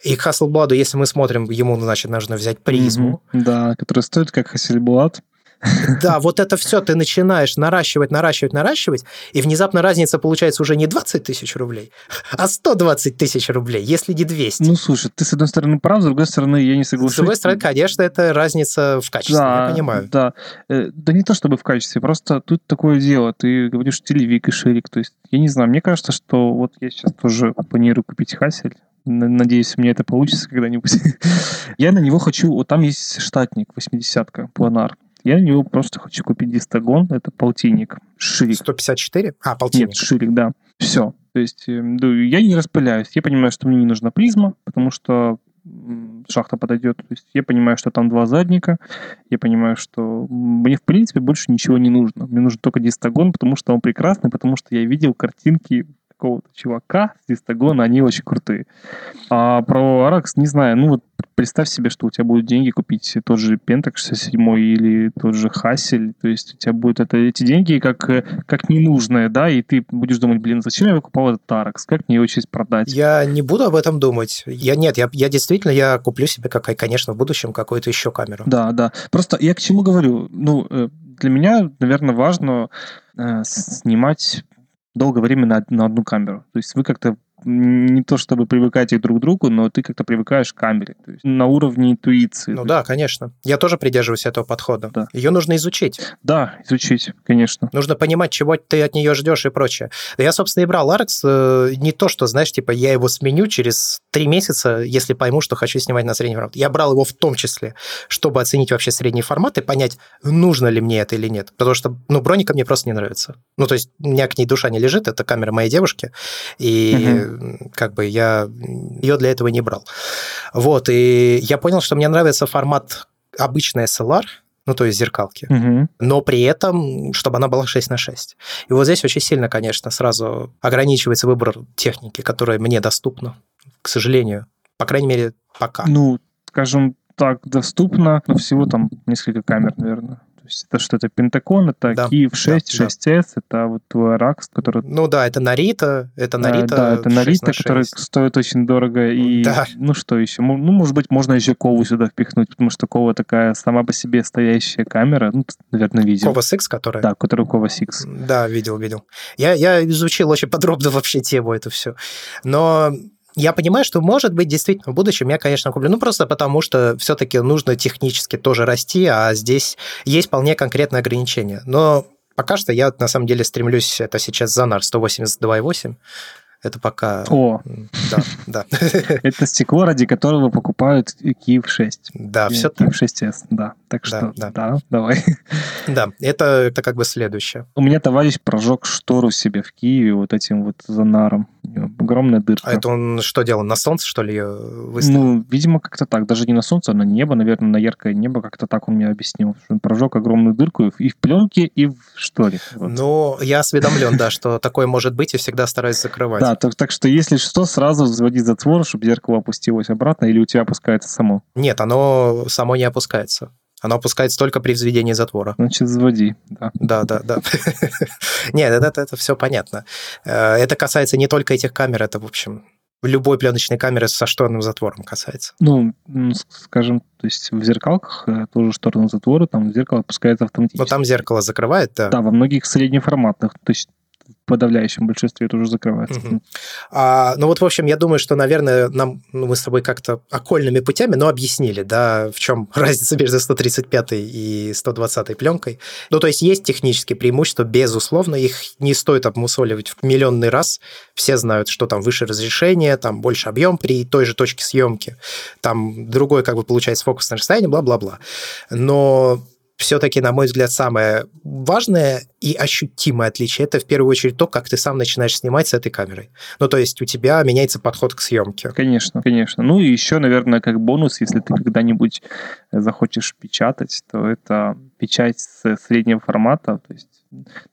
И к Hasselblad, если мы смотрим, ему, значит, нужно взять призму. Mm-hmm. Да, которая стоит как Hasselblad. Да, вот это все ты начинаешь наращивать, наращивать, наращивать, и внезапно разница получается уже не 20 тысяч рублей, а 120 тысяч рублей, если не 200. Ну, слушай, ты с одной стороны прав, с другой стороны я не соглашусь. С другой стороны, конечно, это разница в качестве, да, я понимаю. Да, э, да не то чтобы в качестве, просто тут такое дело, ты говоришь телевик и ширик, то есть, я не знаю, мне кажется, что вот я сейчас тоже планирую купить Хасель, Надеюсь, у меня это получится когда-нибудь. Я на него хочу... Вот там есть штатник, 80-ка, планар. Я на него просто хочу купить дистагон, это полтинник, ширик. 154? А, полтинник. Нет, ширик, да. Все. То есть да, я не распыляюсь. Я понимаю, что мне не нужна призма, потому что шахта подойдет. То есть я понимаю, что там два задника. Я понимаю, что мне, в принципе, больше ничего не нужно. Мне нужен только дистагон, потому что он прекрасный, потому что я видел картинки какого-то чувака с дистагона, они очень крутые. А про Arax не знаю. Ну вот представь себе, что у тебя будут деньги купить тот же Pentax 67 или тот же Hasselь, то есть у тебя будут это, эти деньги как, как ненужные, да, и ты будешь думать, блин, зачем я покупал этот Arax, как мне его через продать? Я не буду об этом думать. Я нет, я, я действительно, я куплю себе, как, конечно, в будущем какую-то еще камеру. Да, да. Просто я к чему говорю? Ну, э, для меня, наверное, важно э, снимать долгое время на, на одну камеру. То есть вы как-то не то чтобы привыкаете друг к другу, но ты как-то привыкаешь к камере. То есть на уровне интуиции. Ну да, конечно. Я тоже придерживаюсь этого подхода. Да. Ее нужно изучить. Да, изучить, конечно. Нужно понимать, чего ты от нее ждешь и прочее. Я, собственно, и брал Арекс э, не то, что, знаешь, типа я его сменю через три месяца, если пойму, что хочу снимать на средний формат. Я брал его в том числе, чтобы оценить вообще средний формат и понять, нужно ли мне это или нет. Потому что, ну, броника мне просто не нравится. Ну, то есть у меня к ней душа не лежит, это камера моей девушки, и как бы я ее для этого не брал. Вот, и я понял, что мне нравится формат обычный SLR, ну, то есть зеркалки, угу. но при этом, чтобы она была 6 на 6. И вот здесь очень сильно, конечно, сразу ограничивается выбор техники, которая мне доступна, к сожалению. По крайней мере, пока. Ну, скажем так, доступно, но всего там несколько камер, наверное есть это что-то Pentagon, это Да, Киев 6, да, 6S, это вот твой RAX, который... Ну да, это Нарита, это э, Нарита. Да, это 6 Нарита, на который 6. стоит очень дорого. И, Да. ну что еще? Ну, может быть, можно еще Кову сюда впихнуть, потому что Кова такая сама по себе стоящая камера. Ну, ты, наверное, видел. Cobas X, которая? Да, которая Кова 6. Да, видел, видел. Я, я изучил очень подробно вообще тему эту все. Но я понимаю, что, может быть, действительно, в будущем я, конечно, куплю. Ну, просто потому что все-таки нужно технически тоже расти, а здесь есть вполне конкретные ограничения. Но пока что я, на самом деле, стремлюсь, это сейчас Zanar 182.8. Это пока... О, Да, да. это стекло, ради которого покупают Киев 6. Да, все Киев 6S, да. Так Да, что, да. да, давай. Да, это, как бы следующее. У меня товарищ прожег штору себе в Киеве вот этим вот занаром. Огромная дырка. А это он что делал, на солнце, что ли, выставил? Ну, видимо, как-то так. Даже не на солнце, а на небо, наверное, на яркое небо. Как-то так он мне объяснил. Он прожег огромную дырку и в пленке, и в шторе. Вот. Ну, я осведомлен, да, что такое может быть, и всегда стараюсь закрывать. Да, так, так что если что, сразу взводи затвор, чтобы зеркало опустилось обратно, или у тебя опускается само. Нет, оно само не опускается. Оно опускается только при взведении затвора. Значит, взводи, да. Да, да, да. Нет, это, это, это все понятно. Э, Это касается не только этих камер, это, в общем, любой пленочной камеры со шторным затвором касается. Ну, скажем, то есть в зеркалках э, тоже шторные затворы, там зеркало опускается автоматически. Но там зеркало закрывает, да. Да, во многих среднеформатных, то есть в подавляющем большинстве тоже закрывается. Мгм. А, ну вот, в общем, я думаю, что, наверное, нам, ну, мы с тобой как-то окольными путями, но объяснили, да, в чем разница между 135 и 120 пленкой. Ну, то есть есть технические преимущества, безусловно, их не стоит обмусоливать в миллионный раз. Все знают, что там выше разрешение, там больше объем при той же точке съемки, там другой, как бы, получается, фокусное расстояние, бла-бла-бла. Но все-таки, на мой взгляд, самое важное и ощутимое отличие это в первую очередь то, как ты сам начинаешь снимать с этой камерой. Ну, то есть у тебя меняется подход к съемке. Конечно, конечно. Ну и еще, наверное, как бонус, если ты когда-нибудь э, захочешь печатать, то это печать среднего формата, то есть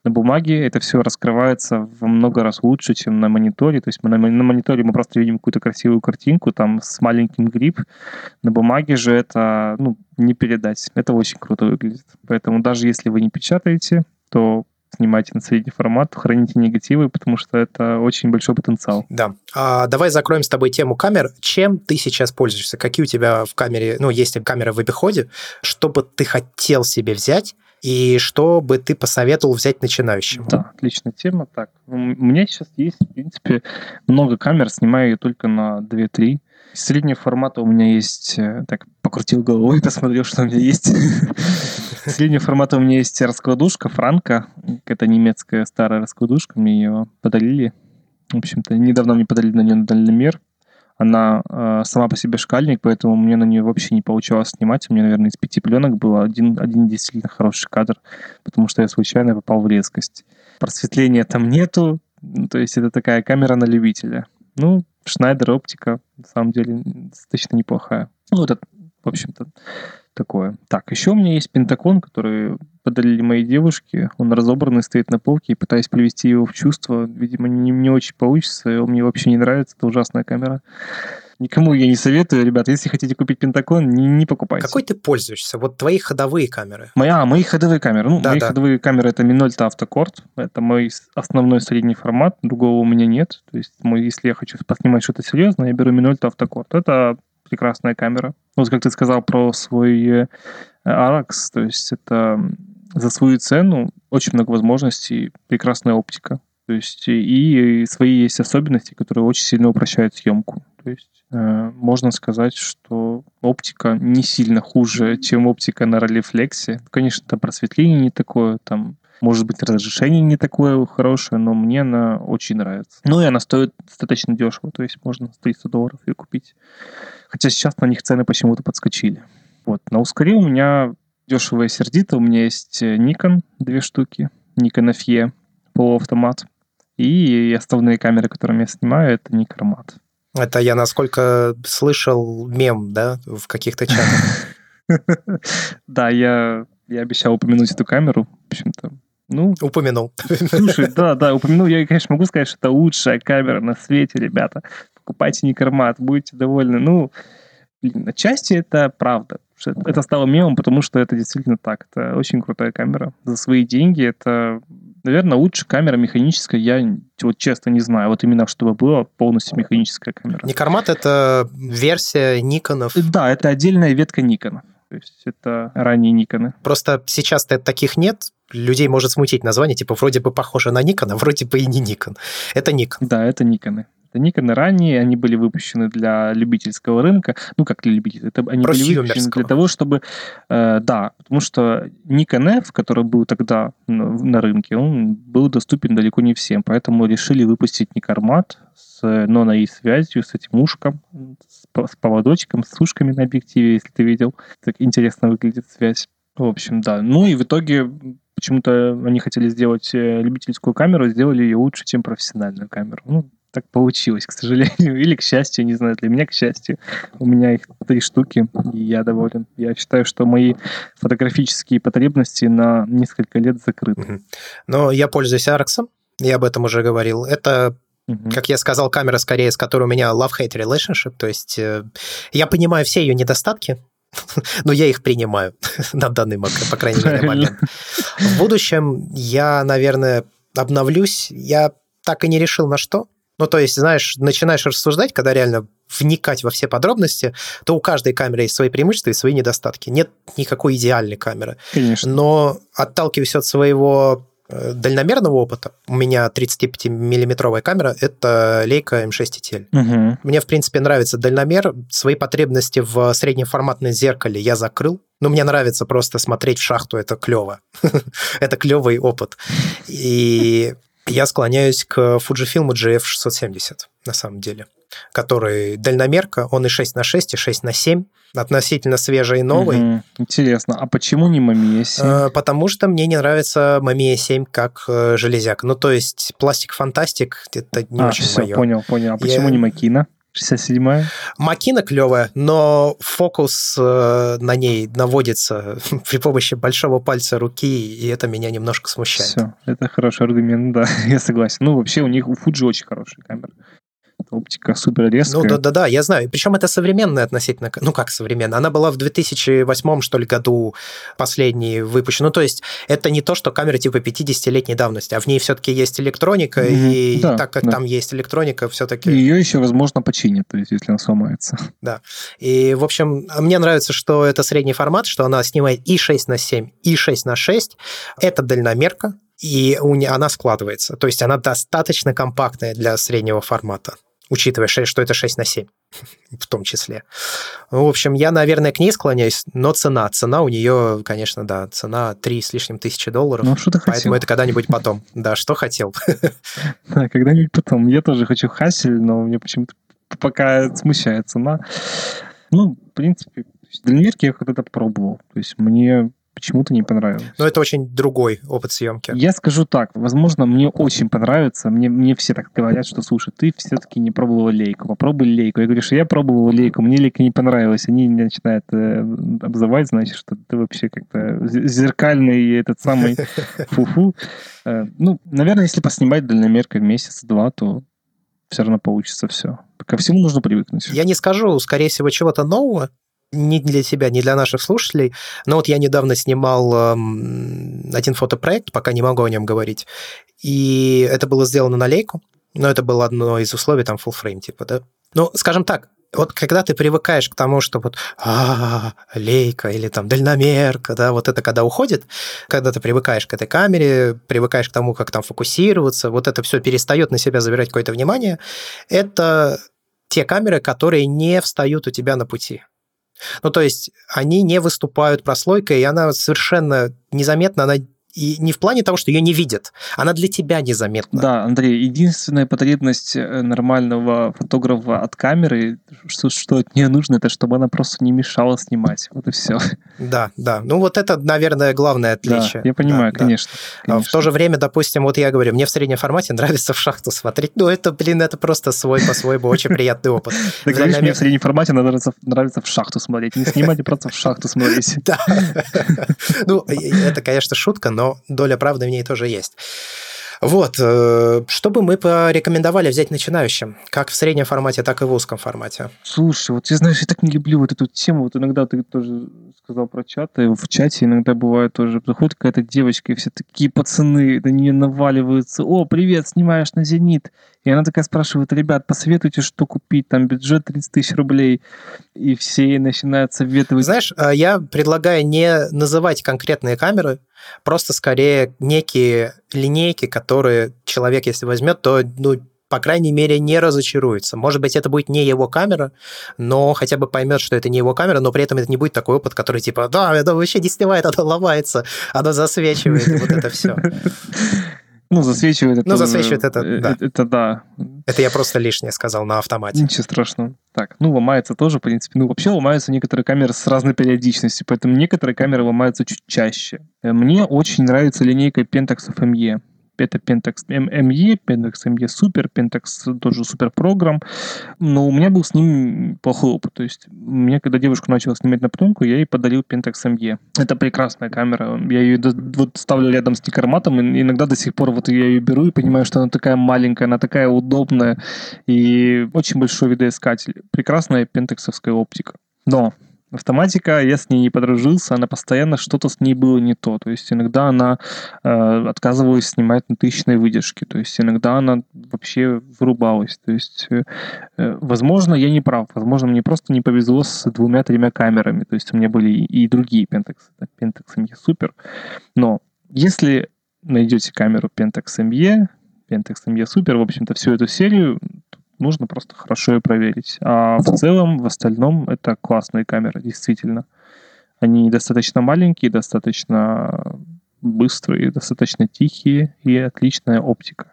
на бумаге это все раскрывается во много раз лучше, чем на мониторе. То есть мы на, на мониторе мы просто видим какую-то красивую картинку там с маленьким гриб. На бумаге же это ну, не передать. Это очень круто выглядит. Поэтому даже если вы не печатаете, то снимайте на средний формат, храните негативы, потому что это очень большой потенциал. Да. А, давай закроем с тобой тему камер. Чем ты сейчас пользуешься? Какие у тебя в камере, ну, есть камера в обиходе? Что бы ты хотел себе взять? И что бы ты посоветовал взять начинающим? Да, отличная тема. Так, ну, у меня сейчас есть, в принципе, много камер, снимаю я только на 2-3. Среднего формата у меня есть, э, так, покрутил головой, посмотрел, что у меня есть. Среднего формата у меня есть раскладушка Франка. Это немецкая старая раскладушка, мне ее подарили. В общем-то, недавно мне подарили на нее дальномер. Она э, сама по себе шкальник, поэтому мне на нее вообще не получалось снимать. У меня, наверное, из пяти пленок был один, один действительно хороший кадр, потому что я случайно попал в резкость. Просветления там нету, ну, то есть это такая камера на любителя. Ну, Шнайдер оптика, на самом деле, достаточно неплохая. Ну, это, в общем-то, такое. Так, еще у меня есть пентакон, который подарили моей девушке. Он разобранный, стоит на полке, и пытаюсь привести его в чувство. Видимо, не, не очень получится, он мне вообще не нравится. Это ужасная камера. Никому я не советую, ребята. Если хотите купить пентакон, не, не покупайте. Какой ты пользуешься? Вот твои ходовые камеры. Моя, мои ходовые камеры. Ну, Да, мои да. ходовые камеры это Minolta Автокорд. Это мой основной средний формат. Другого у меня нет. То есть, мой, если я хочу поснимать что-то серьезное, я беру Minolta Автокорд. Это прекрасная камера. Вот как ты сказал про свой э, Arax, то есть это за свою цену очень много возможностей, прекрасная оптика. То есть и свои есть особенности, которые очень сильно упрощают съемку. То есть э, можно сказать, что оптика не сильно хуже, чем оптика на ролифлексе. Конечно, там просветление не такое, там может быть разрешение не такое хорошее, но мне она очень нравится. Ну и она стоит достаточно дешево, то есть можно с 300 долларов ее купить. Хотя сейчас на них цены почему-то подскочили. Вот. На Ускаре у меня дешево и сердито. У меня есть э, Nikon две штуки, Nikon FE полуавтомат. И основные камеры, которыми я снимаю, это Никромат. Это я, насколько слышал, мем, да, в каких-то чатах. Да, я, я обещал упомянуть эту камеру. В общем-то, ну, Упомянул. слушай, да, да, упомянул. Я, конечно, могу сказать, что это лучшая камера на свете, ребята. Покупайте Никормат, будете довольны. Ну, блин, отчасти это правда. Это стало мемом, потому что это действительно так. Это очень крутая камера. За свои деньги это, наверное, лучшая камера механическая. Я вот честно не знаю. Вот именно чтобы была полностью механическая камера. Никармат — это версия Никонов? Да, это отдельная ветка Никона. То есть это ранние Никоны. Просто сейчас-то таких нет. Людей может смутить название, типа вроде бы похоже на Никон, а вроде бы и не Никон. Это Никон. Да, это Никоны. Это Никоны ранние, они были выпущены для любительского рынка. Ну, как для любителей? Это они были выпущены для того, чтобы... Э, да, потому что Nikon F, который был тогда на, на рынке, он был доступен далеко не всем. Поэтому решили выпустить Никармат с ноной связью, с этим ушком, с, с поводочком, с ушками на объективе, если ты видел. Так интересно выглядит связь. В общем, да. Ну и в итоге почему-то они хотели сделать э, любительскую камеру, сделали ее лучше, чем профессиональную камеру. Ну, так получилось, к сожалению. Или к счастью, не знаю, для меня к счастью. У меня их три штуки, и я доволен. Я считаю, что мои фотографические потребности на несколько лет закрыты. Но я пользуюсь Арксом, я об этом уже говорил. Это Угу. Как я сказал, камера скорее, с которой у меня love-hate relationship, то есть э, я понимаю все ее недостатки, но я их принимаю на данный момент, по крайней мере, момент. В будущем я, наверное, обновлюсь. Я так и не решил на что. Ну, то есть, знаешь, начинаешь рассуждать, когда реально вникать во все подробности, то у каждой камеры есть свои преимущества и свои недостатки. Нет никакой идеальной камеры. Конечно. Но отталкиваясь от своего дальномерного опыта, у меня 35-миллиметровая камера, это Leica M6 TTL. Угу. Мне, в принципе, нравится дальномер. Свои потребности в среднеформатном зеркале я закрыл. Но мне нравится просто смотреть в шахту, это клево. это клевый опыт. И я склоняюсь к Fujifilm GF670, на самом деле, который дальномерка, он и 6 на 6, и 6 на 7, относительно свежий и новый. Угу. Интересно, а почему не Mamiya 7? Э, потому что мне не нравится Mamiya 7 как э, железяк. Ну, то есть пластик фантастик, это не а, очень все, мое. понял, понял. А почему Я... не Макина? 67-я? Макина клевая, но фокус э, на ней наводится при помощи большого пальца руки, и это меня немножко смущает. Все, это хороший аргумент, да, я согласен. Ну, вообще у них у Fuji очень хорошие камеры оптика супер резкая. Ну да-да-да, я знаю. Причем это современная относительно... Ну как современная? Она была в 2008, что ли, году последней выпущена. Ну то есть это не то, что камера типа 50-летней давности, а в ней все-таки есть электроника, mm-hmm. и да, так как да. там есть электроника, все-таки... Ее еще, возможно, починят, то есть если она сломается. Да. И, в общем, мне нравится, что это средний формат, что она снимает и 6 на 7, и 6 на 6. Это дальномерка, и она складывается. То есть она достаточно компактная для среднего формата учитывая, что это 6 на 7 в том числе. В общем, я, наверное, к ней склоняюсь, но цена, цена у нее, конечно, да, цена 3 с лишним тысячи долларов. Ну, что ты Поэтому хотел? это когда-нибудь потом. Да, что хотел. Да, когда-нибудь потом. Я тоже хочу хасель, но мне почему-то пока смущает цена. Ну, в принципе, дальнерки я когда-то пробовал. То есть мне почему-то не понравилось. Но это очень другой опыт съемки. Я скажу так, возможно, мне очень понравится. Мне, мне все так говорят, что, слушай, ты все-таки не пробовал лейку, попробуй лейку. Я говорю, что я пробовал лейку, мне лейка не понравилась. Они меня начинают э, обзывать, значит, что ты вообще как-то зеркальный этот самый фу-фу. Э, ну, наверное, если поснимать дальномеркой месяц-два, то все равно получится все. Ко всему нужно привыкнуть. Я не скажу, скорее всего, чего-то нового, не для тебя, не для наших слушателей, но вот я недавно снимал эм, один фотопроект, пока не могу о нем говорить, и это было сделано на лейку, но это было одно из условий, там, full frame, типа, да. Ну, скажем так, вот когда ты привыкаешь к тому, что вот а, лейка или там дальномерка, да, вот это когда уходит, когда ты привыкаешь к этой камере, привыкаешь к тому, как там фокусироваться, вот это все перестает на себя забирать какое-то внимание, это те камеры, которые не встают у тебя на пути. Ну, то есть они не выступают прослойкой, и она совершенно незаметно, она и не в плане того, что ее не видят, она для тебя незаметна. Да, Андрей, единственная потребность э, нормального фотографа от камеры, что, что от нее нужно, это чтобы она просто не мешала снимать. Вот и все. Да, да. Ну вот это, наверное, главное отличие. Да, я понимаю, да, конечно, да. конечно. В то же время, допустим, вот я говорю, мне в среднем формате нравится в шахту смотреть. Ну это, блин, это просто свой по-своему очень приятный опыт. Ты говоришь, мне в среднем формате нравится, нравится в шахту смотреть. Не снимать, а просто в шахту смотреть. Да. Ну, это, конечно, шутка, но но доля правды в ней тоже есть. Вот, э, что бы мы порекомендовали взять начинающим, как в среднем формате, так и в узком формате? Слушай, вот я, знаешь, я так не люблю вот эту тему, вот иногда ты тоже сказал про чаты, в чате иногда бывает тоже, заходит какая-то девочка, и все такие пацаны на нее наваливаются, о, привет, снимаешь на «Зенит», и она такая спрашивает, ребят, посоветуйте, что купить, там бюджет 30 тысяч рублей, и все начинают советовать. Знаешь, а я предлагаю не называть конкретные камеры, просто скорее некие линейки, которые человек, если возьмет, то ну, по крайней мере, не разочаруется. Может быть, это будет не его камера, но хотя бы поймет, что это не его камера, но при этом это не будет такой опыт, который типа, да, это вообще не снимает, она ломается, она засвечивает, вот это все. Ну, засвечивает это. Ну, засвечивает это, э, да. Это да. Это я просто лишнее сказал на автомате. Ничего страшного. Так, ну, ломается тоже, в принципе. Ну, вообще ломаются некоторые камеры с разной периодичностью, поэтому некоторые камеры ломаются чуть чаще. Э, мне очень нравится линейка Pentax FME это Pentax ME, Pentax ME Super, Pentax тоже супер программ, но у меня был с ним плохой опыт. То есть мне, когда девушка начала снимать на пленку, я ей подарил Pentax ME. Это прекрасная камера. Я ее вот ставлю рядом с Никарматом, и иногда до сих пор вот я ее беру и понимаю, что она такая маленькая, она такая удобная, и очень большой видоискатель. Прекрасная пентексовская оптика. Но Автоматика, я с ней не подружился, она постоянно что-то с ней было не то. То есть иногда она э, отказывалась снимать на тысячной выдержке, то есть иногда она вообще вырубалась. То есть, э, э, возможно, я не прав, возможно, мне просто не повезло с двумя-тремя камерами. То есть у меня были и, другие Pentax, Pentax ME Super. Но если найдете камеру Pentax ME, Pentax ME Super, в общем-то, всю эту серию, нужно просто хорошо ее проверить. А в целом, в остальном, это классные камеры, действительно. Они достаточно маленькие, достаточно быстрые, достаточно тихие и отличная оптика.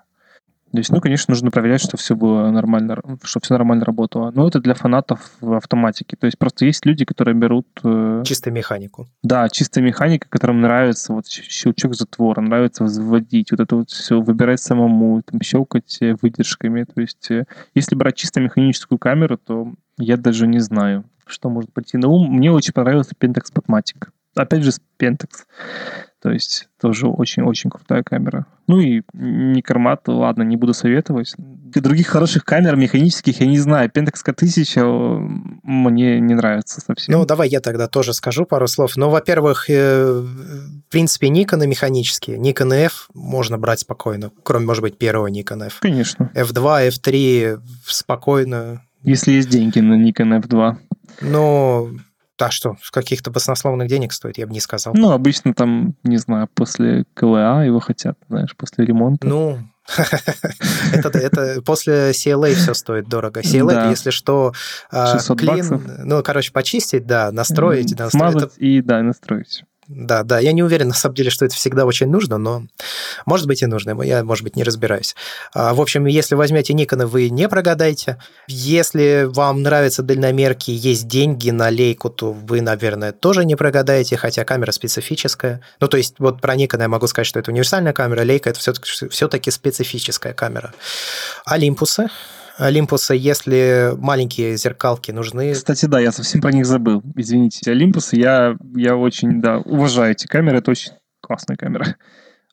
То есть, ну, конечно, нужно проверять, что все было нормально, что все нормально работало. Но это для фанатов в автоматике. То есть просто есть люди, которые берут... Э... Чисто механику. Да, чистая механика, которым нравится вот щелчок затвора, нравится взводить, вот это вот все выбирать самому, там, щелкать э, выдержками. То есть э, если брать чисто механическую камеру, то я даже не знаю, что может прийти на ум. Мне очень понравился Pentax Spotmatic. Опять же, Pentax. То есть тоже очень-очень крутая камера. Ну и Никармат, ладно, не буду советовать. Других хороших камер механических я не знаю. Pentax K1000 мне не нравится совсем. Ну, давай я тогда тоже скажу пару слов. Ну, во-первых, э, в принципе, Nikon механические. Nikon F можно брать спокойно, кроме, может быть, первого Nikon F. Конечно. F2, F3 спокойно. Если есть деньги на Nikon F2. Ну, а что, каких-то баснословных денег стоит, я бы не сказал. Ну, обычно там, не знаю, после КЛА его хотят, знаешь, после ремонта. Ну, это, это после CLA все стоит дорого. CLA, да. если что, а, клин, ну, короче, почистить, да, настроить. Смазать и, да, настроить. Да, да, я не уверен, на самом деле, что это всегда очень нужно, но может быть и нужно, я, может быть, не разбираюсь. А, в общем, если возьмете Nikon, вы не прогадаете. Если вам нравятся дальномерки, есть деньги на лейку, то вы, наверное, тоже не прогадаете, хотя камера специфическая. Ну, то есть, вот про Nikon я могу сказать, что это универсальная камера, лейка – это все-таки специфическая камера. Олимпусы Олимпуса, если маленькие зеркалки нужны. Кстати, да, я совсем про них забыл. Извините. Олимпусы, я, я очень, да, уважаю эти камеры. Это очень классная камера.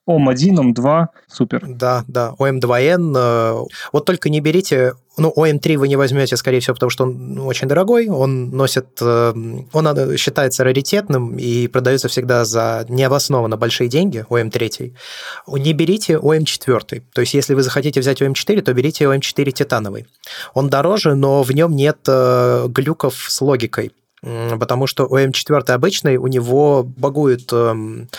OM1, OM2, супер. Да, да, OM2N. Э, вот только не берите ну, OM3 вы не возьмете, скорее всего, потому что он ну, очень дорогой, он носит, э, он считается раритетным и продается всегда за необоснованно большие деньги, OM3. Не берите OM4. То есть, если вы захотите взять OM4, то берите OM4 титановый. Он дороже, но в нем нет э, глюков с логикой потому что у М4 обычный, у него багует эм,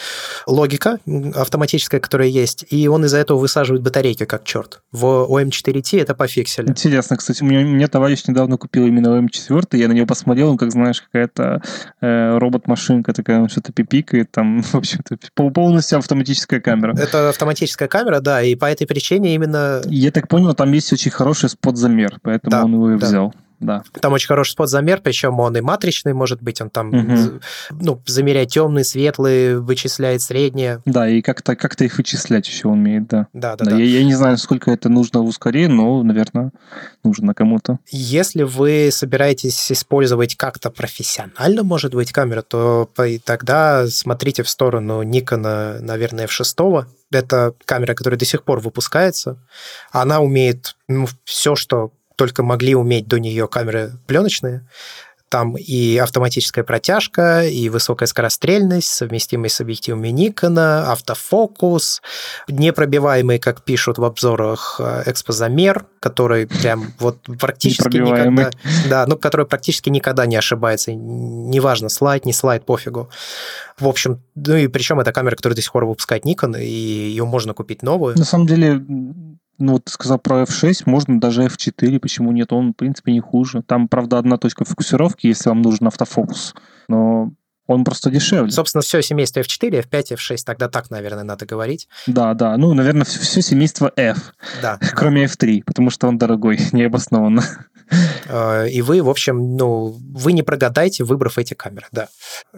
логика автоматическая, которая есть, и он из-за этого высаживает батарейки как черт. В ОМ4T это пофиксили. Интересно, кстати, у меня, у меня товарищ недавно купил именно ОМ4, я на него посмотрел, он, как знаешь, какая-то э, робот-машинка такая, он что-то пипикает, там, в общем-то, полностью автоматическая камера. Это автоматическая камера, да, и по этой причине именно... Я так понял, там есть очень хороший спот-замер, поэтому да, он его и да. взял. Да. Там очень хороший спот-замер, причем он и матричный, может быть, он там угу. ну, замеряет темный, светлый, вычисляет среднее. Да, и как-то как их вычислять еще умеет, да. Да, да, да. да. Я, я не знаю, сколько это нужно в ускоре, но, наверное, нужно кому-то. Если вы собираетесь использовать как-то профессионально, может быть, камеру, то тогда смотрите в сторону Nikon, наверное, F6, это камера, которая до сих пор выпускается. Она умеет ну, все, что только могли уметь до нее камеры пленочные. Там и автоматическая протяжка, и высокая скорострельность, совместимость с объективами Никона, автофокус, непробиваемый, как пишут в обзорах, э, экспозамер, который прям вот практически никогда... Да, ну, который практически никогда не ошибается. Неважно, слайд, не слайд, пофигу. В общем, ну и причем это камера, которую до сих пор выпускает Nikon, и ее можно купить новую. На самом деле, ну, вот ты сказал про F6, можно даже F4, почему нет? Он, в принципе, не хуже. Там, правда, одна точка фокусировки, если вам нужен автофокус, но он просто дешевле. Собственно, все семейство F4, F5, F6, тогда так, наверное, надо говорить. Да, да. Ну, наверное, все, все семейство F. Да. Кроме F3, потому что он дорогой, необоснованно. Э, и вы, в общем, ну, вы не прогадаете, выбрав эти камеры, да.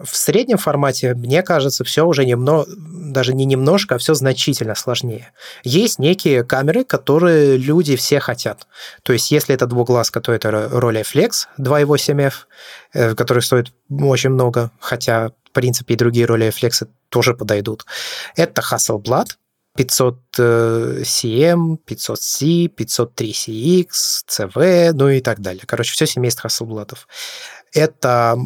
В среднем формате, мне кажется, все уже немного, даже не немножко, а все значительно сложнее. Есть некие камеры, которые люди все хотят. То есть, если это двуглазка, то это Rolleiflex 2.8F, э, который стоит очень много, хотя, в принципе, и другие Rolleiflex тоже подойдут. Это Hasselblad, 500 CM, 500C, 503CX, CV, ну и так далее. Короче, все семейство Hasselblad'ов. Это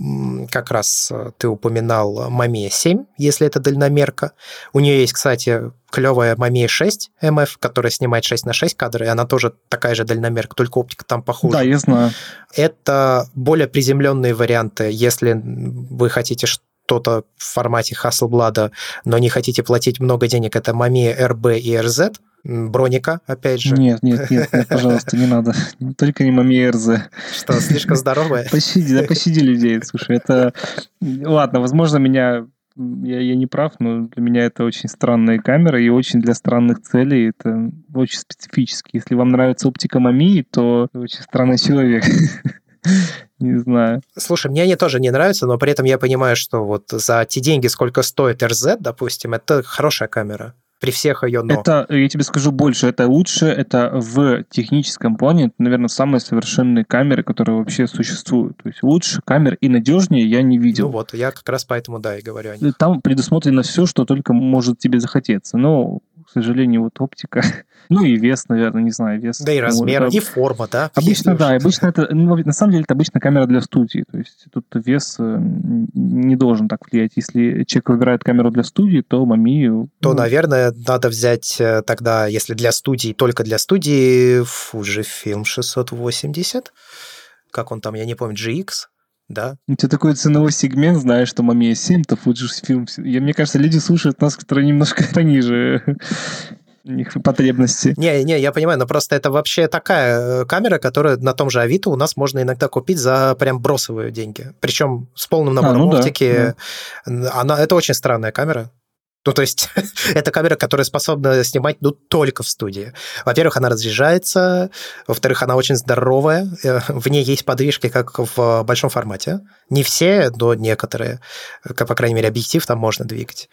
как раз э, ты упоминал Mamiya 7, если это дальномерка. У нее есть, кстати, клевая Mamiya 6 MF, которая снимает 6 на 6 кадры, и она тоже такая же дальномерка, только оптика там похуже. Да, я знаю. Это более приземленные варианты, если вы хотите что-то в формате Hasselblad, но не хотите платить много денег, это Mamiya RB и RZ, Броника, опять же. Нет, нет, нет, нет пожалуйста, не надо. Только не RZ. Что, слишком здоровая? Пощади, да пощади людей, слушай, это... Ладно, возможно, меня я, я не прав, но для меня это очень странная камера и очень для странных целей. Это очень специфически. Если вам нравится оптика Мамии, то очень странный человек. Не знаю. Слушай, мне они тоже не нравятся, но при этом я понимаю, что вот за те деньги, сколько стоит RZ, допустим, это хорошая камера при всех ее но. Это, я тебе скажу больше, это лучше, это в техническом плане, это, наверное, самые совершенные камеры, которые вообще существуют. То есть лучше камер и надежнее я не видел. Ну вот, я как раз поэтому, да, и говорю о них. Там предусмотрено все, что только может тебе захотеться. Но к сожалению, вот оптика. Ну и вес, наверное, не знаю, вес. Да и размер, вот, и форма, да? Обычно, да, обычно это, ну, на самом деле, это обычно камера для студии, то есть тут вес э, не должен так влиять. Если человек выбирает камеру для студии, то Мамию... То, ну... наверное, надо взять э, тогда, если для студии, только для студии, Fujifilm 680, как он там, я не помню, GX, да. У тебя такой ценовой сегмент, знаешь, что Мамия 7, то Fujifilm. Я, мне кажется, люди слушают нас, которые немножко пониже их потребности. Не, не, я понимаю, но просто это вообще такая э, камера, которая на том же Авито у нас можно иногда купить за прям бросовые деньги. Причем с полным набором а, ну оптики. Да, да. Она, это очень странная камера. Ну, то есть это камера, которая способна снимать ну, только в студии. Во-первых, она разряжается, во-вторых, она очень здоровая, э, в ней есть подвижки, как в большом формате. Не все, но некоторые, как, по крайней мере, объектив там можно двигать.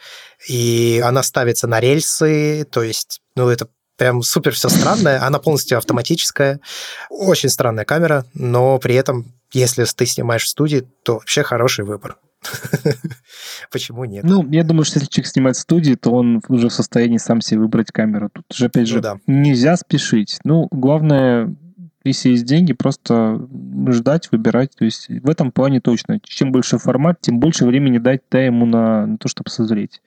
И она ставится на рельсы, то есть, ну, это прям супер все странное. Она полностью автоматическая. Очень странная камера, но при этом, если ты снимаешь в студии, то вообще хороший выбор. Почему нет? Ну, я думаю, что если человек снимает в студии, то он уже в состоянии сам себе выбрать камеру. Тут же, опять ну же, ну, да. нельзя спешить. Ну, главное, если есть деньги, просто ждать, выбирать. То есть в этом плане точно. Чем больше формат, тем больше времени дать да, ему на, на то, чтобы созреть.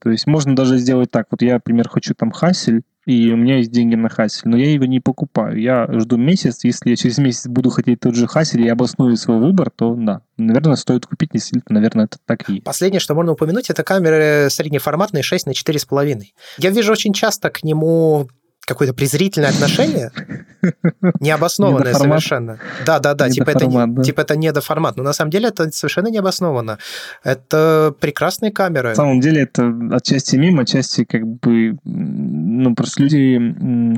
То есть можно даже сделать так. Вот я, например, хочу там хасель, и у меня есть деньги на хасель, но я его не покупаю. Я жду месяц, если я через месяц буду хотеть тот же хасель и обосную свой выбор, то да, наверное, стоит купить, действительно, наверное, это так и есть. Последнее, что можно упомянуть, это камеры среднеформатные 6 на 4,5. Я вижу очень часто к нему какое-то презрительное отношение. Необоснованное совершенно. Да, да, да, типа это, да. типа это недоформат. Но на самом деле это совершенно необоснованно. Это прекрасные камеры. На самом деле это отчасти мимо, отчасти как бы... Ну, просто люди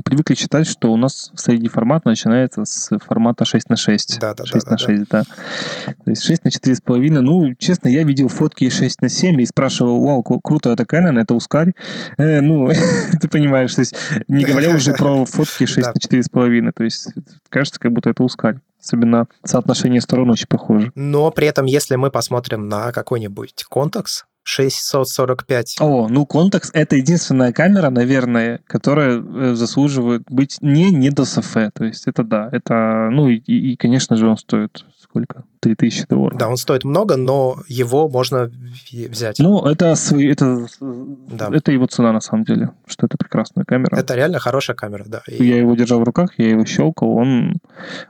привыкли считать, что у нас средний формат начинается с формата 6 на 6. Да, да, 6 да, на 6, да. да. То есть 6 на 4,5. Ну, честно, я видел фотки 6 на 7 и спрашивал, вау, круто, это Canon, это Ускарь. Э, ну, ты понимаешь, то есть не говоря уже про фотки 6 на 4,5. То есть кажется, как будто это Ускарь. Особенно соотношение сторон очень похоже. Но при этом, если мы посмотрим на какой-нибудь контекс, 645. О, ну Contax — это единственная камера, наверное, которая э, заслуживает быть не не до СФ. То есть это да, это, ну и, и, конечно же, он стоит сколько? 3000 долларов. Да, он стоит много, но его можно взять. Ну, это, свои, это, да. это его цена, на самом деле, что это прекрасная камера. Это реально хорошая камера, да. И... Я его держал в руках, я его щелкал, он...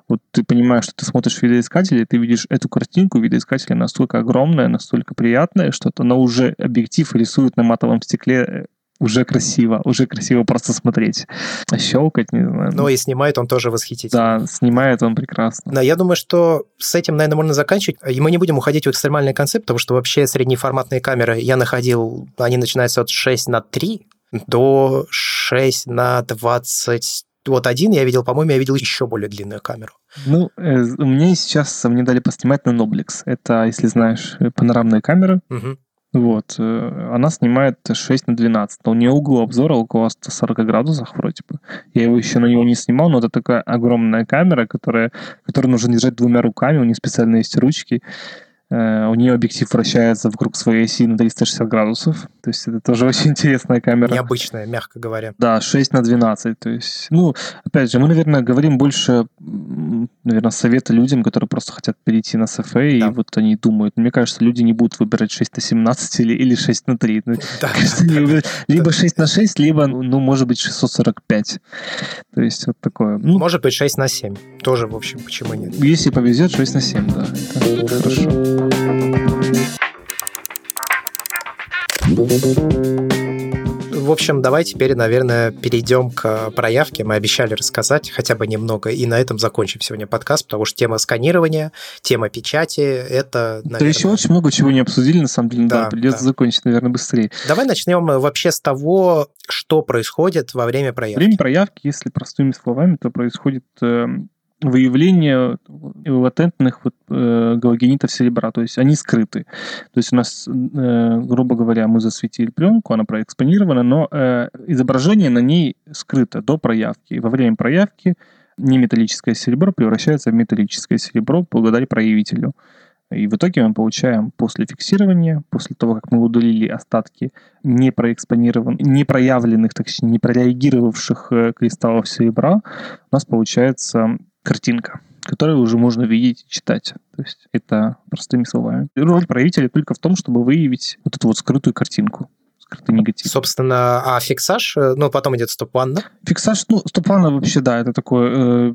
Вот ты понимаешь, что ты смотришь видоискатель, и ты видишь эту картинку видоискателя настолько огромная, настолько приятная, что это на уже объектив рисует на матовом стекле уже красиво, уже красиво просто смотреть. А щелкать, не знаю. Ну и снимает он тоже восхитительно. Да, снимает он прекрасно. Да, я думаю, что с этим, наверное, можно заканчивать. И мы не будем уходить в экстремальный концепт, потому что вообще среднеформатные камеры я находил, они начинаются от 6 на 3 до 6 на 20 вот один я видел, по-моему, я видел еще более длинную камеру. Ну, э, мне сейчас мне дали поснимать на Noblex. Это, если знаешь, панорамные камеры. Угу. Вот. Э, она снимает 6 на 12. У нее угол обзора около 140 градусов вроде бы. Я его еще на него не снимал, но это такая огромная камера, которая, которую нужно держать двумя руками. У нее специально есть ручки. Э, у нее объектив вращается вокруг своей оси на 360 градусов. То есть это тоже очень интересная камера. Необычная, мягко говоря. Да, 6 на 12. То есть, ну, опять же, мы, наверное, говорим больше, наверное, совета людям, которые просто хотят перейти на СФА, да. и вот они думают. Мне кажется, люди не будут выбирать 6 на 17 или, или 6 на 3. Ну, да. Кажется, либо 6 на 6, либо, ну, может быть, 645. То есть вот такое. Ну, может быть, 6 на 7. Тоже, в общем, почему нет? Если повезет, 6 на 7, да. Это хорошо. Общем, давай теперь, наверное, перейдем к проявке. Мы обещали рассказать хотя бы немного, и на этом закончим сегодня подкаст, потому что тема сканирования, тема печати — это, наверное... Да еще очень много чего не обсудили, на самом деле, да, да придется да. закончить, наверное, быстрее. Давай начнем вообще с того, что происходит во время проявки. Время проявки, если простыми словами, то происходит эм, выявление латентных вот, э, галогенитов серебра, то есть они скрыты. То есть у нас, э, грубо говоря, мы засветили пленку, она проэкспонирована, но э, изображение на ней скрыто до проявки. Во время проявки неметаллическое серебро превращается в металлическое серебро благодаря проявителю. И в итоге мы получаем после фиксирования, после того, как мы удалили остатки не проэкспонированных, не проявленных, точнее, не прореагировавших э, кристаллов серебра, у нас получается картинка, которую уже можно видеть и читать. То есть это простыми словами. Роль проявителя только в том, чтобы выявить вот эту вот скрытую картинку скрытый негатив. Собственно, а фиксаж, э, ну, потом идет стоп-ванна? Фиксаж, ну, стоп-ванна вообще, да, это такое... Э,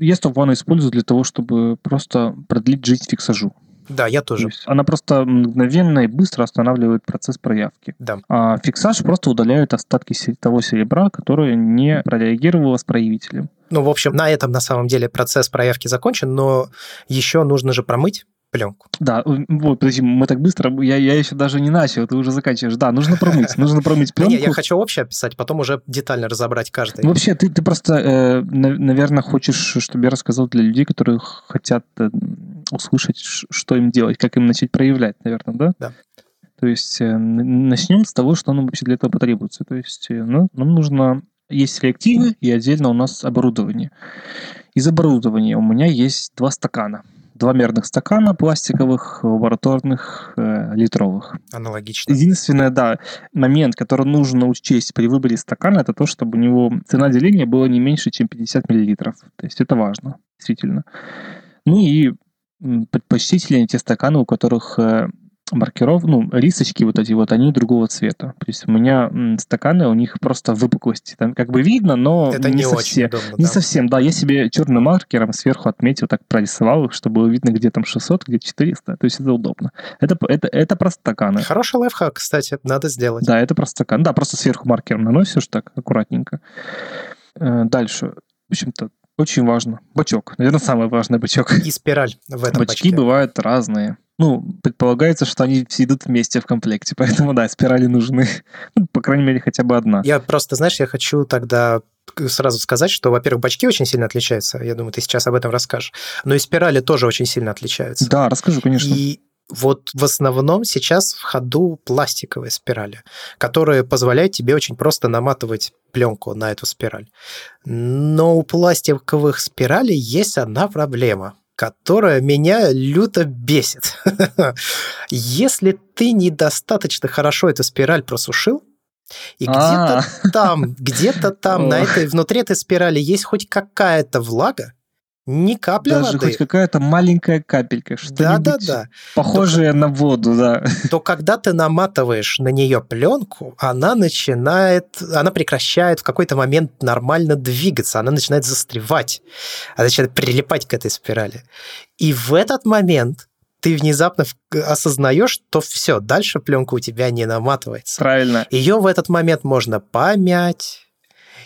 я стоп-ванну использую для того, чтобы просто продлить жизнь фиксажу. Да, я тоже. То она просто мгновенно и быстро останавливает процесс проявки. Да. А фиксаж просто удаляет остатки того серебра, которое не прореагировало с проявителем. Ну, в общем, на этом на самом деле процесс проявки закончен, но еще нужно же промыть пленку. Да, вот, подожди, мы так быстро, я, я еще даже не начал, ты уже заканчиваешь. Да, нужно промыть, нужно промыть пленку. Не, я хочу общее описать, потом уже детально разобрать каждый. Вообще, ты, ты просто, э, наверное, хочешь, чтобы я рассказал для людей, которые хотят э, услышать, что им делать, как им начать проявлять, наверное, да? Да. То есть э, начнем с того, что нам вообще для этого потребуется. То есть ну, нам нужно... Есть реактивы и отдельно у нас оборудование. Из оборудования у меня есть два стакана – два мерных стакана пластиковых, лабораторных, э, литровых. Аналогично. Единственное, да, момент, который нужно учесть при выборе стакана, это то, чтобы у него цена деления была не меньше, чем 50 миллилитров. То есть это важно, действительно. Ну и предпочтительнее те стаканы, у которых э, маркеров, ну, рисочки вот эти вот, они другого цвета. То есть у меня стаканы, у них просто выпуклости. Там как бы видно, но Это не, не совсем. Удобно, не да. совсем, да. Я себе черным маркером сверху отметил, так прорисовал их, чтобы было видно, где там 600, где 400. То есть это удобно. Это, это, это просто стаканы. Хороший лайфхак, кстати, надо сделать. Да, это просто стакан. Да, просто сверху маркером наносишь так аккуратненько. Э, дальше. в общем-то, очень важно. Бачок. Наверное, самый важный бачок. И спираль в этом Бачки бачке. бывают разные. Ну, предполагается, что они все идут вместе в комплекте, поэтому, да, спирали нужны. Ну, по крайней мере, хотя бы одна. Я просто, знаешь, я хочу тогда сразу сказать, что, во-первых, бачки очень сильно отличаются. Я думаю, ты сейчас об этом расскажешь. Но и спирали тоже очень сильно отличаются. Да, расскажу, конечно. И вот в основном сейчас в ходу пластиковые спирали, которые позволяют тебе очень просто наматывать пленку на эту спираль. Но у пластиковых спиралей есть одна проблема, которая меня люто бесит. Если ты недостаточно хорошо эту спираль просушил, и А. где-то там, где-то там, на этой, внутри этой спирали есть хоть какая-то влага, ни капли Даже воды, хоть какая-то маленькая капелька, что-нибудь да-да-да, похожее на воду, да. то когда ты наматываешь на нее пленку, она начинает, она прекращает в какой-то момент нормально двигаться, она начинает застревать, она начинает прилипать к этой спирали. И в этот момент ты внезапно осознаешь, что все, дальше пленка у тебя не наматывается. Правильно. Ее в этот момент можно помять,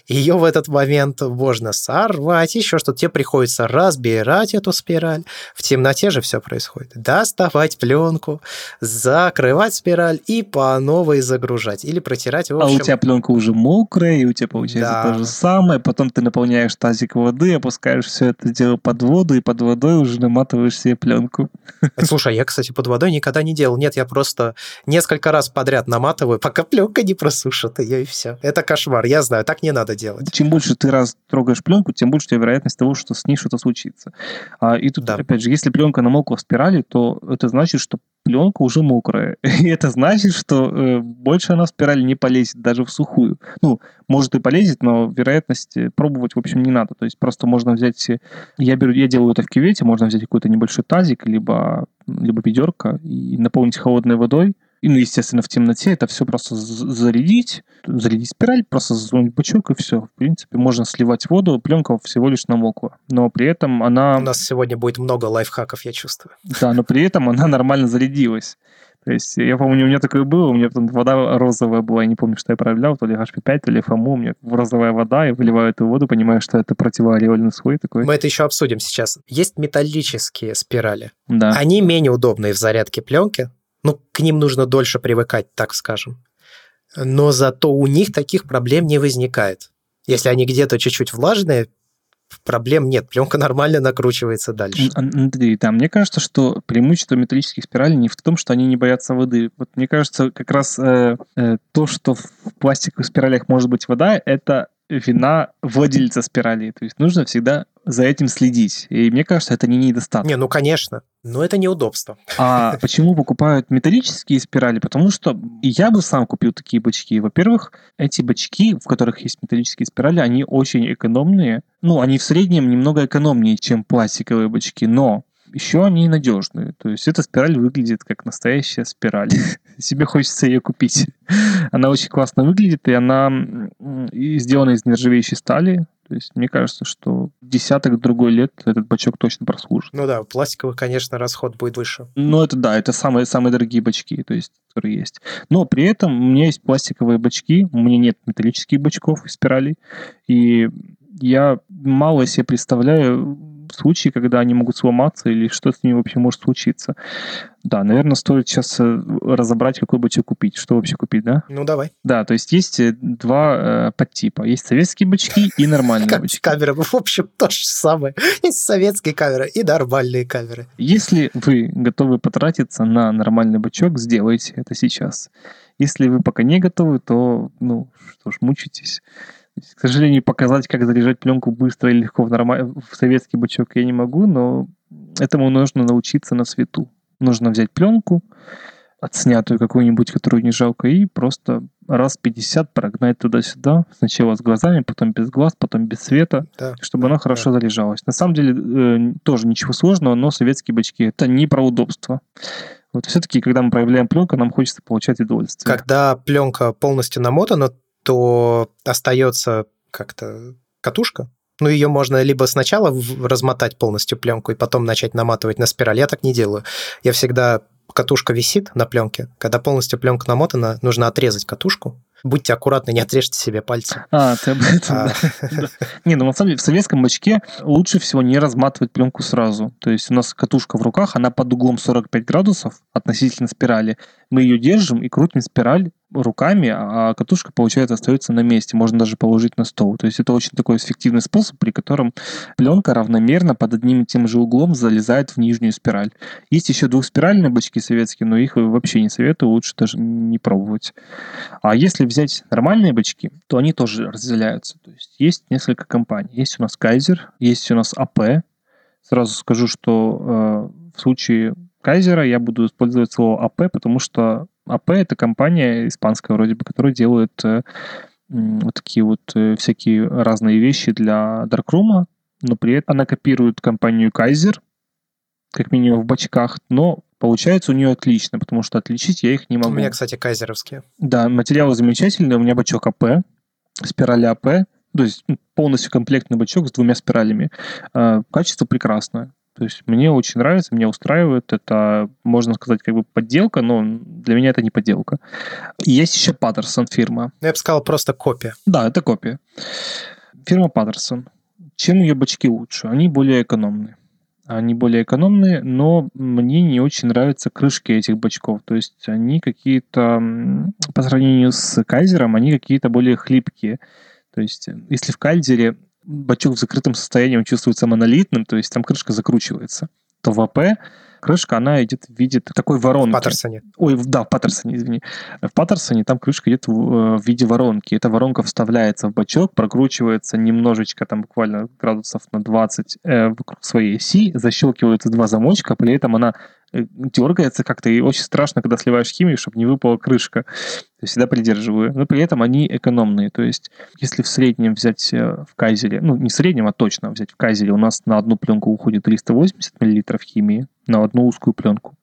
ее в этот момент можно сорвать, еще что-то. Тебе приходится разбирать эту спираль. В темноте же все происходит. Доставать пленку, закрывать спираль и по новой загружать. Или протирать. В А у общем, тебя пленка уже мокрая, и у тебя получается Да. то же самое. Потом ты наполняешь тазик воды, опускаешь все это дело под воду, и под водой уже наматываешь себе пленку. Слушай, я, кстати, под водой никогда не делал. Нет, я просто несколько раз подряд наматываю, пока пленка не просушит ее, и все. Это кошмар. Я знаю, так не надо делать. Чем больше ты раз трогаешь пленку, тем больше у тебя вероятность того, что с ней что-то случится. А, и тут, Да. опять же, если пленка намокла в спирали, то это значит, что пленка уже мокрая. И это значит, что э, больше она в спираль не полезет, даже в сухую. Ну, может и полезет, но вероятность э, пробовать, в общем, не надо. То есть просто можно взять... э, Я, беру, я делаю это в кювете, можно взять какой-то небольшой тазик, либо, либо ведерко и наполнить холодной водой. И, ну, естественно, в темноте это все просто зарядить, зарядить спираль, просто засунуть в бачок, и все. В принципе, можно сливать воду, пленка всего лишь намокла. Но при этом она... У нас сегодня будет много лайфхаков, я чувствую. Да, но при этом она нормально зарядилась. То есть, я помню, у меня такое было, у меня там вода розовая была, я не помню, что я проявлял, то ли HP5, то ли FMU, у меня розовая вода, я выливаю эту воду, понимаю, что это противоореольный слой такой. Мы это еще обсудим сейчас. Есть металлические спирали. Да. Они менее удобные в зарядке пленки. Ну, к ним нужно дольше привыкать, так скажем. Но зато у них таких проблем не возникает. Если они где-то чуть-чуть влажные, проблем нет. Пленка нормально накручивается дальше. Ан- Андрей, да, мне кажется, что преимущество металлических спиралей не в том, что они не боятся воды. Вот мне кажется, как раз э, э, то, что в пластиковых спиралях может быть вода, это вина владельца спирали. То есть нужно всегда за этим следить. И мне кажется, это не недостаток. Не, ну, конечно. Но это неудобство. А почему покупают металлические спирали? Потому что я бы сам купил такие бачки. Во-первых, эти бачки, в которых есть металлические спирали, они очень экономные. Ну, они в среднем немного экономнее, чем пластиковые бачки, но еще они надежные. То есть эта спираль выглядит как настоящая спираль. Себе хочется ее купить. Она очень классно выглядит, и она сделана из нержавеющей стали. То есть мне кажется, что десяток другой лет этот бачок точно прослужит. Ну да, у пластиковых, конечно, расход будет выше. Ну, это да, это самые, самые дорогие бачки, то есть, которые есть. Но при этом у меня есть пластиковые бачки, у меня нет металлических бачков и спиралей, и я мало себе представляю случаи, когда они могут сломаться или что с ними вообще может случиться. Да, наверное, стоит сейчас э, разобрать, какой бачок купить. Что вообще купить, да? Ну, давай. Да, то есть есть э, два э, подтипа. Есть советские бачки и нормальные Как бачки. камеры, в общем, то же самое. Есть советские камеры и нормальные камеры. Если вы готовы потратиться на нормальный бачок, сделайте это сейчас. Если вы пока не готовы, то, ну, что ж, мучитесь. К сожалению, показать, как заряжать пленку быстро и легко в, норма- в советский бачок я не могу, но этому нужно научиться на свету. Нужно взять пленку, отснятую какую-нибудь, которую не жалко, и просто раз 50 прогнать туда-сюда. Сначала с глазами, потом без глаз, потом без света Да. чтобы она хорошо заряжалась. На самом деле э, тоже ничего сложного, но советские бачки это не про удобство. Вот все-таки, когда мы проявляем пленку, нам хочется получать удовольствие. Когда пленка полностью намотана, то остается как-то катушка. Ну, ее можно либо сначала размотать полностью пленку и потом начать наматывать на спираль. Я так не делаю. Я всегда катушка висит на пленке, когда полностью пленка намотана, нужно отрезать катушку. Будьте аккуратны, не отрежьте себе пальцы. А, ты об этом, а. да. Не, ну на самом деле в советском бачке лучше всего не разматывать пленку сразу. То есть у нас катушка в руках, она под углом 45 градусов относительно спирали. Мы ее держим и крутим спираль руками, а катушка, получается, остается на месте. Можно даже положить на стол. То есть это очень такой эффективный способ, при котором пленка равномерно под одним и тем же углом залезает в нижнюю спираль. Есть еще двухспиральные бачки советские, но их вообще не советую, лучше даже не пробовать. А если взять нормальные бачки, то они тоже разделяются. То есть есть несколько компаний. Есть у нас Кайзер, есть у нас АП. Сразу скажу, что э, в случае Kaiser а я буду использовать слово AP, потому что АП — это компания испанская вроде бы, которая делает э, вот такие вот э, всякие разные вещи для Darkroom, но при этом она копирует компанию Kaiser, как минимум в бачках, но получается у нее отлично, потому что отличить я их не могу. У меня, кстати, кайзеровские. Да, материалы замечательные, у меня бачок AP, спирали AP, то есть ну, полностью комплектный бачок с двумя спиралями. А, качество прекрасное. То есть мне очень нравится, меня устраивает. Это, можно сказать, как бы подделка, но для меня это не подделка. Есть еще Patterson фирма. Я бы сказал, просто копия. Да, это копия. Фирма Patterson. Чем ее бачки лучше? Они более экономные. Они более экономные, но мне не очень нравятся крышки этих бачков. То есть они какие-то, по сравнению с Кайзером, они какие-то более хлипкие. То есть если в Кайзере бачок в закрытом состоянии, он чувствуется монолитным, то есть там крышка закручивается, то в АП крышка, она идет в виде такой воронки. В Паттерсоне. Ой, да, в Паттерсоне, извини. В Паттерсоне там крышка идет в, э, в виде воронки. Эта воронка вставляется в бачок, прокручивается немножечко, там буквально градусов на 20 э, вокруг своей оси, защелкиваются два замочка, при этом она дергается как-то, и очень страшно, когда сливаешь химию, чтобы не выпала крышка. То всегда придерживаю. Но при этом они экономные. То есть если в среднем взять э, в кайзере, ну не в среднем, а точно взять в кайзере, у нас на одну пленку уходит 380 мл химии, на одну узкую пленку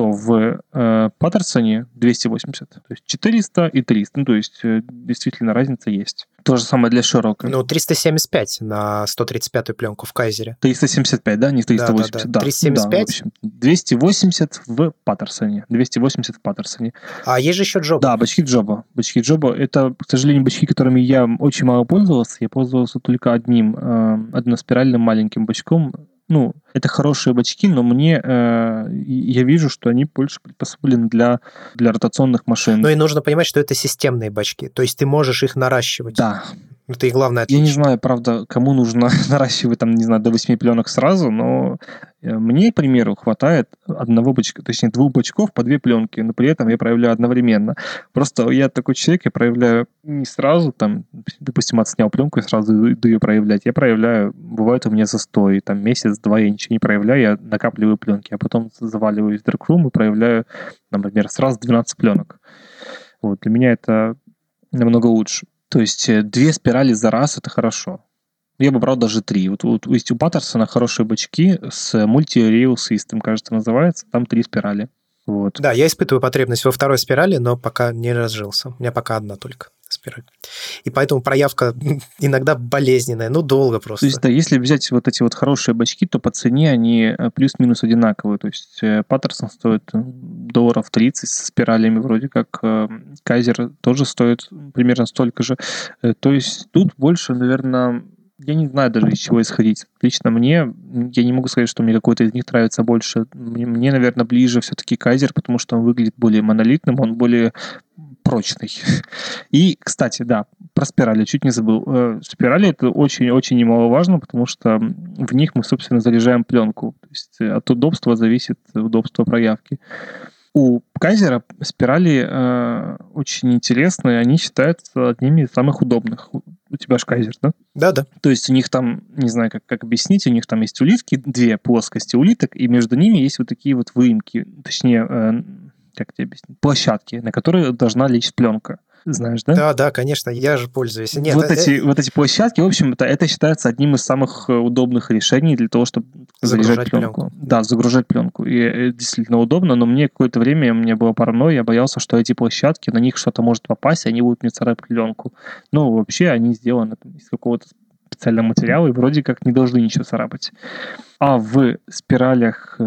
то в э, Паттерсоне 280. То есть 400 и 300. Ну, то есть э, действительно разница есть. То же самое для широкой. Ну, 375 на 135-ю пленку в Кайзере. 375, да? Не 380. Да, да, да. 375? Да, в общем, 280 в Паттерсоне. 280 в Паттерсоне. А есть же еще Джоба. Да, бачки Джоба. Бачки Джоба — это, к сожалению, бачки, которыми я очень мало пользовался. Я пользовался только одним, э, односпиральным маленьким бачком ну, это хорошие бачки, но мне э, я вижу, что они больше приспособлены для, для ротационных машин. Ну и нужно понимать, что это системные бачки, то есть ты можешь их наращивать. Да. Это и главное отличие. Я не знаю, правда, кому нужно наращивать, там, не знаю, до 8 пленок сразу, но э, мне, к примеру, хватает одного бачка, точнее, двух бачков по две пленки, но при этом я проявляю одновременно. Просто я такой человек, я проявляю не сразу, там, допустим, отснял пленку и сразу иду ее проявлять. Я проявляю, бывает у меня застой, там, месяц-два я ничего не проявляю, я накапливаю пленки, а потом заваливаюсь в Darkroom и проявляю, например, сразу 12 пленок. Вот, для меня это намного лучше. То есть э, две спирали за раз это хорошо. Я бы брал даже три. Вот, вот есть у Паттерсона хорошие бачки с Multi-Rail кажется, называется. Там три спирали. Вот. Да, я испытываю потребность во второй спирали, но пока не разжился. У меня пока одна только спираль. И поэтому проявка иногда болезненная, ну, долго просто. То есть, да, если взять вот эти вот хорошие бачки, то по цене они э, плюс-минус одинаковые. То есть Паттерсон э, стоит э, долларов 30 с спиралями, вроде как Кайзер тоже стоит примерно столько же. То есть тут больше, наверное, я не знаю даже из чего исходить. Лично мне, я не могу сказать, что мне какой-то из них нравится больше. Мне, мне наверное, ближе все-таки Кайзер, потому что он выглядит более монолитным, он более прочный. И, кстати, да, про спирали чуть не забыл. Э, спирали это очень-очень немаловажно, потому что в них мы, собственно, заряжаем пленку. То есть э, от удобства зависит удобство проявки. У Кайзера спирали э, очень интересные, они считаются одними из самых удобных. У тебя же Кайзер, да? Да, да. То есть у них там, не знаю, как, как объяснить, у них там есть улитки, две плоскости улиток, и между ними есть вот такие вот выемки, точнее, э, как тебе объяснить, площадки, на которые должна лечь пленка. Знаешь, да? Да, да, конечно, я же пользуюсь. Нет, вот, э, эти, э... вот эти площадки, в общем-то, это считается одним из самых э, удобных решений для того, чтобы загружать пленку. пленку. Да, загружать пленку. И это действительно удобно, но мне какое-то время, у меня было паранойя, я боялся, что эти площадки, на них что-то может попасть, и они будут мне царапать пленку. Ну, вообще, они сделаны из какого-то специального материала и вроде как не должны ничего царапать. А в спиралях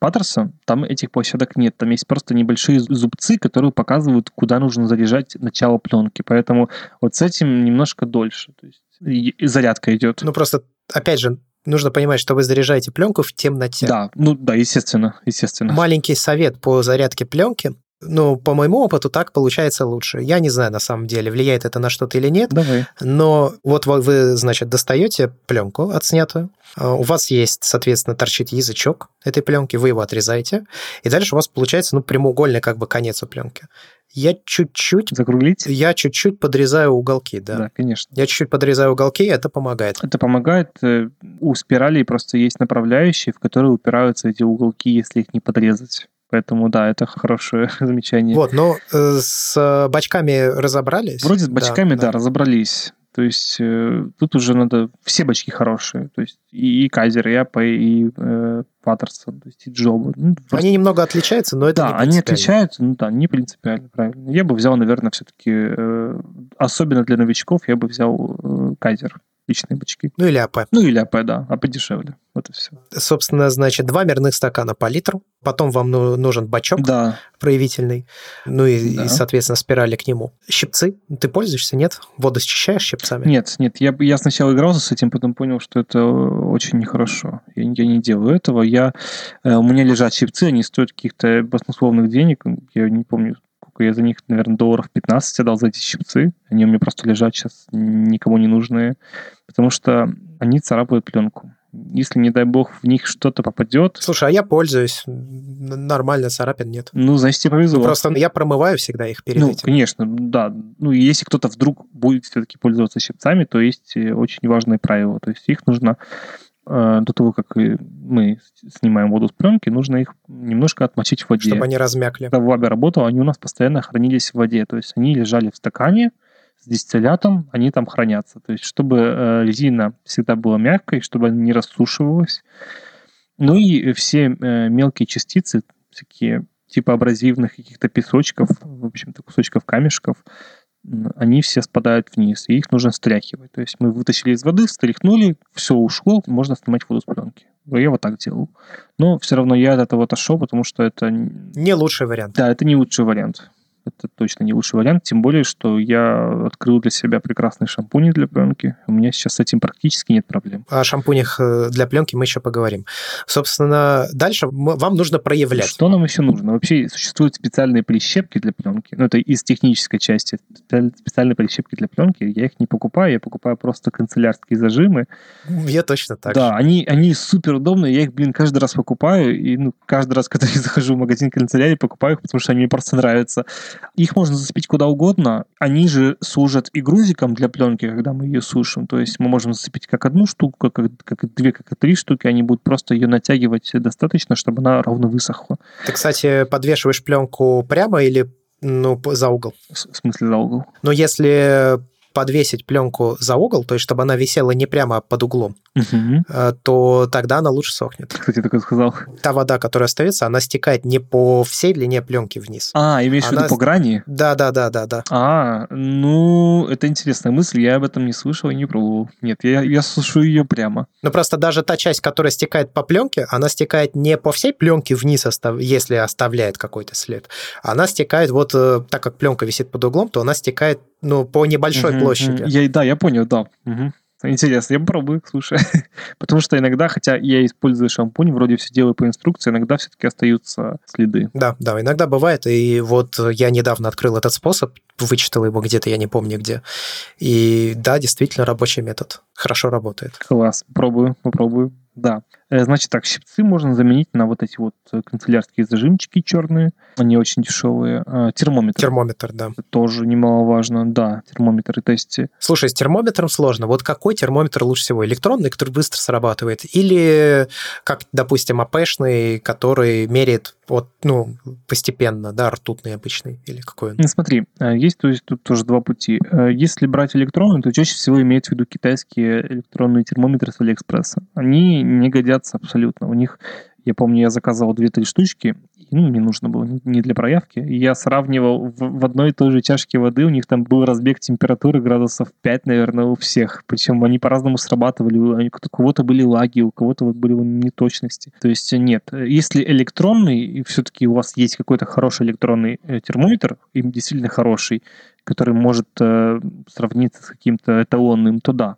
Patterson, там этих площадок нет. Там есть просто небольшие зубцы, которые показывают, куда нужно заряжать начало пленки. Поэтому вот с этим немножко дольше. То есть и зарядка идет. Ну, просто, опять же, нужно понимать, что вы заряжаете пленку в темноте. Да, ну да, естественно, естественно. Маленький совет по зарядке пленки. Ну, по моему опыту, так получается лучше. Я не знаю, на самом деле, влияет это на что-то или нет. Давай. Но вот вы, значит, достаете пленку отснятую, а, у вас есть, соответственно, торчит язычок этой пленки, вы его отрезаете, и дальше у вас получается, ну, прямоугольный как бы конец у пленки. Я чуть-чуть... Закруглить? Я чуть-чуть подрезаю уголки, да. Да, конечно. Я чуть-чуть подрезаю уголки, и это помогает. Это помогает. Э, у спиралей просто есть направляющие, в которые упираются эти уголки, если их не подрезать. Поэтому да, это хорошее замечание. Вот, но э, с бачками разобрались? Вроде с бачками, да, да, да разобрались. То есть э, тут уже надо... Все бачки хорошие. То есть и, и Kaiser, и AP, и э, Paterson, то есть и Jobo. Ну, просто... Они немного отличаются, но это Да, они отличаются, ну да, не принципиально, правильно. Я бы взял, наверное, все-таки, э, особенно для новичков, я бы взял э, Kaiser личные бачки. Ну или AP. Ну или AP, да, AP дешевле. Вот и все. Собственно, значит, два мерных стакана по литру, потом вам ну, нужен бачок да. проявительный, ну и, да. и, соответственно, спирали к нему. Щипцы, ты пользуешься, нет? Воду счищаешь щипцами? Нет, нет, я, я сначала игрался с этим, потом понял, что это очень нехорошо. Я, я не делаю этого. Я, э, у меня лежат щипцы, они стоят каких-то баснословных денег, я не помню, сколько я за них, наверное, долларов 15 отдал за эти щипцы. Они у меня просто лежат сейчас никому не нужные, потому что они царапают пленку. Если, не дай бог, в них что-то попадет... Слушай, а я пользуюсь. Нормально, царапин нет. Ну, значит, тебе повезло. Ну, просто я промываю всегда их перед ну, этим. конечно, да. Ну, если кто-то вдруг будет все-таки пользоваться щипцами, то есть э, очень важное правило. То есть их нужно до того, как мы снимаем воду с пленки, нужно их немножко отмочить в воде. Чтобы они размякли. Когда в лабе работал, они у нас постоянно хранились в воде. То есть они лежали в стакане с дистиллятом, они там хранятся. То есть чтобы э, резина всегда была мягкой, чтобы она не рассушивалась. Ну и все э, мелкие частицы, всякие типа абразивных каких-то песочков, в общем-то, кусочков камешков, они все спадают вниз, и их нужно стряхивать. То есть мы вытащили из воды, встряхнули, все ушло, можно снимать воду с пленки. Я вот так делал. Но все равно я от этого отошел, потому что это... Не лучший вариант. Да, это не лучший вариант это точно не лучший вариант, тем более, что я открыл для себя прекрасные шампуни для пленки. У меня сейчас с этим практически нет проблем. О шампунях э, для пленки мы еще поговорим. Собственно, дальше вам нужно проявлять. Что нам еще нужно? Вообще существуют специальные прищепки для пленки. Ну, это из технической части. Специальные прищепки для пленки. Я их не покупаю, я покупаю просто канцелярские зажимы. Я точно так Да, они, они супер удобные. Я их, блин, каждый раз покупаю. И ну, каждый раз, когда я захожу в магазин канцелярии, покупаю их, потому что они мне просто нравятся. Их можно зацепить куда угодно. Они же служат и грузиком для пленки, когда мы ее сушим. То есть мы можем зацепить как одну штуку, как, как две, как три штуки. Они будут просто ее натягивать достаточно, чтобы она ровно высохла. Ты, кстати, подвешиваешь пленку прямо или ну, за угол? В смысле за угол? Но если подвесить пленку за угол, то есть чтобы она висела не прямо под углом, угу. то тогда она лучше сохнет. Кстати, такой сказал. Та вода, которая остается, она стекает не по всей длине пленки вниз. А, имеешь она... в виду по грани? Да, да, да, да, да. А, ну, это интересная мысль, я об этом не слышал и не пробовал. Нет, я, я сушу ее прямо. Ну, просто даже та часть, которая стекает по пленке, она стекает не по всей пленке вниз, если оставляет какой-то след. Она стекает вот, э, так как пленка висит под углом, то она стекает ну, по небольшой угу, площади. Я, да, я понял, да. Угу. Интересно, я попробую, слушай. Потому что иногда, хотя я использую шампунь, вроде все делаю по инструкции, иногда все-таки остаются следы. Да, да, иногда бывает. И вот я недавно открыл этот способ, вычитал его где-то, я не помню где. И да, действительно рабочий метод. Хорошо работает. Класс, попробую, попробую. Да. Э, значит так, щипцы можно заменить на вот эти вот э, канцелярские зажимчики черные. Они очень дешевые. А, термометр. Термометр, да. тоже немаловажно. Да, термометр. То есть... Слушай, с термометром сложно. Вот какой термометр лучше всего? Электронный, который быстро срабатывает? Или, как, допустим, АПшный, который меряет вот, ну, постепенно, да, ртутный обычный, или какой он? Ну, смотри, есть то есть, тут тоже два пути. Если брать электронный, то чаще всего имеется в виду китайские электронные термометры с Алиэкспресса. Они не годятся абсолютно. У них Я помню, я заказывал 2-3 штучки, ну, мне нужно было не для проявки. И я сравнивал в, в одной и той же чашке воды, у них там был разбег температуры градусов 5, наверное, у всех. Причем они по-разному срабатывали. У кого-то были лаги, у кого-то вот были неточности. То есть нет. Если электронный, и все-таки у вас есть какой-то хороший электронный э, термометр, и действительно хороший, который может э, сравниться с каким-то эталонным, то да.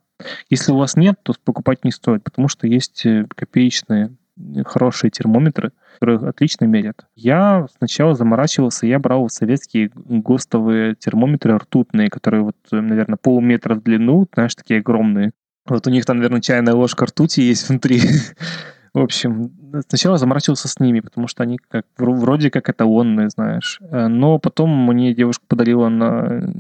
Если у вас нет, то покупать не стоит, потому что есть э, копеечные хорошие термометры, которые отлично мерят. Я сначала заморачивался, я брал советские ГОСТовые термометры ртутные, которые вот, наверное, полметра в длину, знаешь, такие огромные. Вот у них там, наверное, чайная ложка ртути есть внутри. В общем, сначала заморачивался с ними, потому что они как вроде как эталонные, знаешь. Э, но потом мне девушка подарила на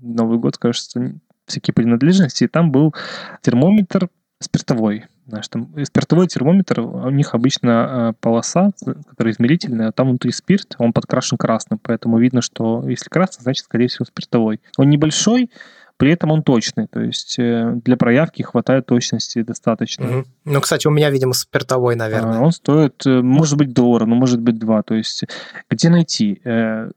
Новый год, кажется, всякие принадлежности, и там был термометр спиртовой. Знаешь, там спиртовой термометр, у них обычно э, полоса, которая измерительная, а там внутри спирт, он подкрашен красным, поэтому видно, что если красный, значит, скорее всего, спиртовой. Он небольшой, при этом он точный, то есть э, для проявки хватает точности достаточно. Угу. Ну, кстати, у меня, видимо, спиртовой, наверное. А, он стоит, э, может быть, доллар, но может быть два. То есть где найти?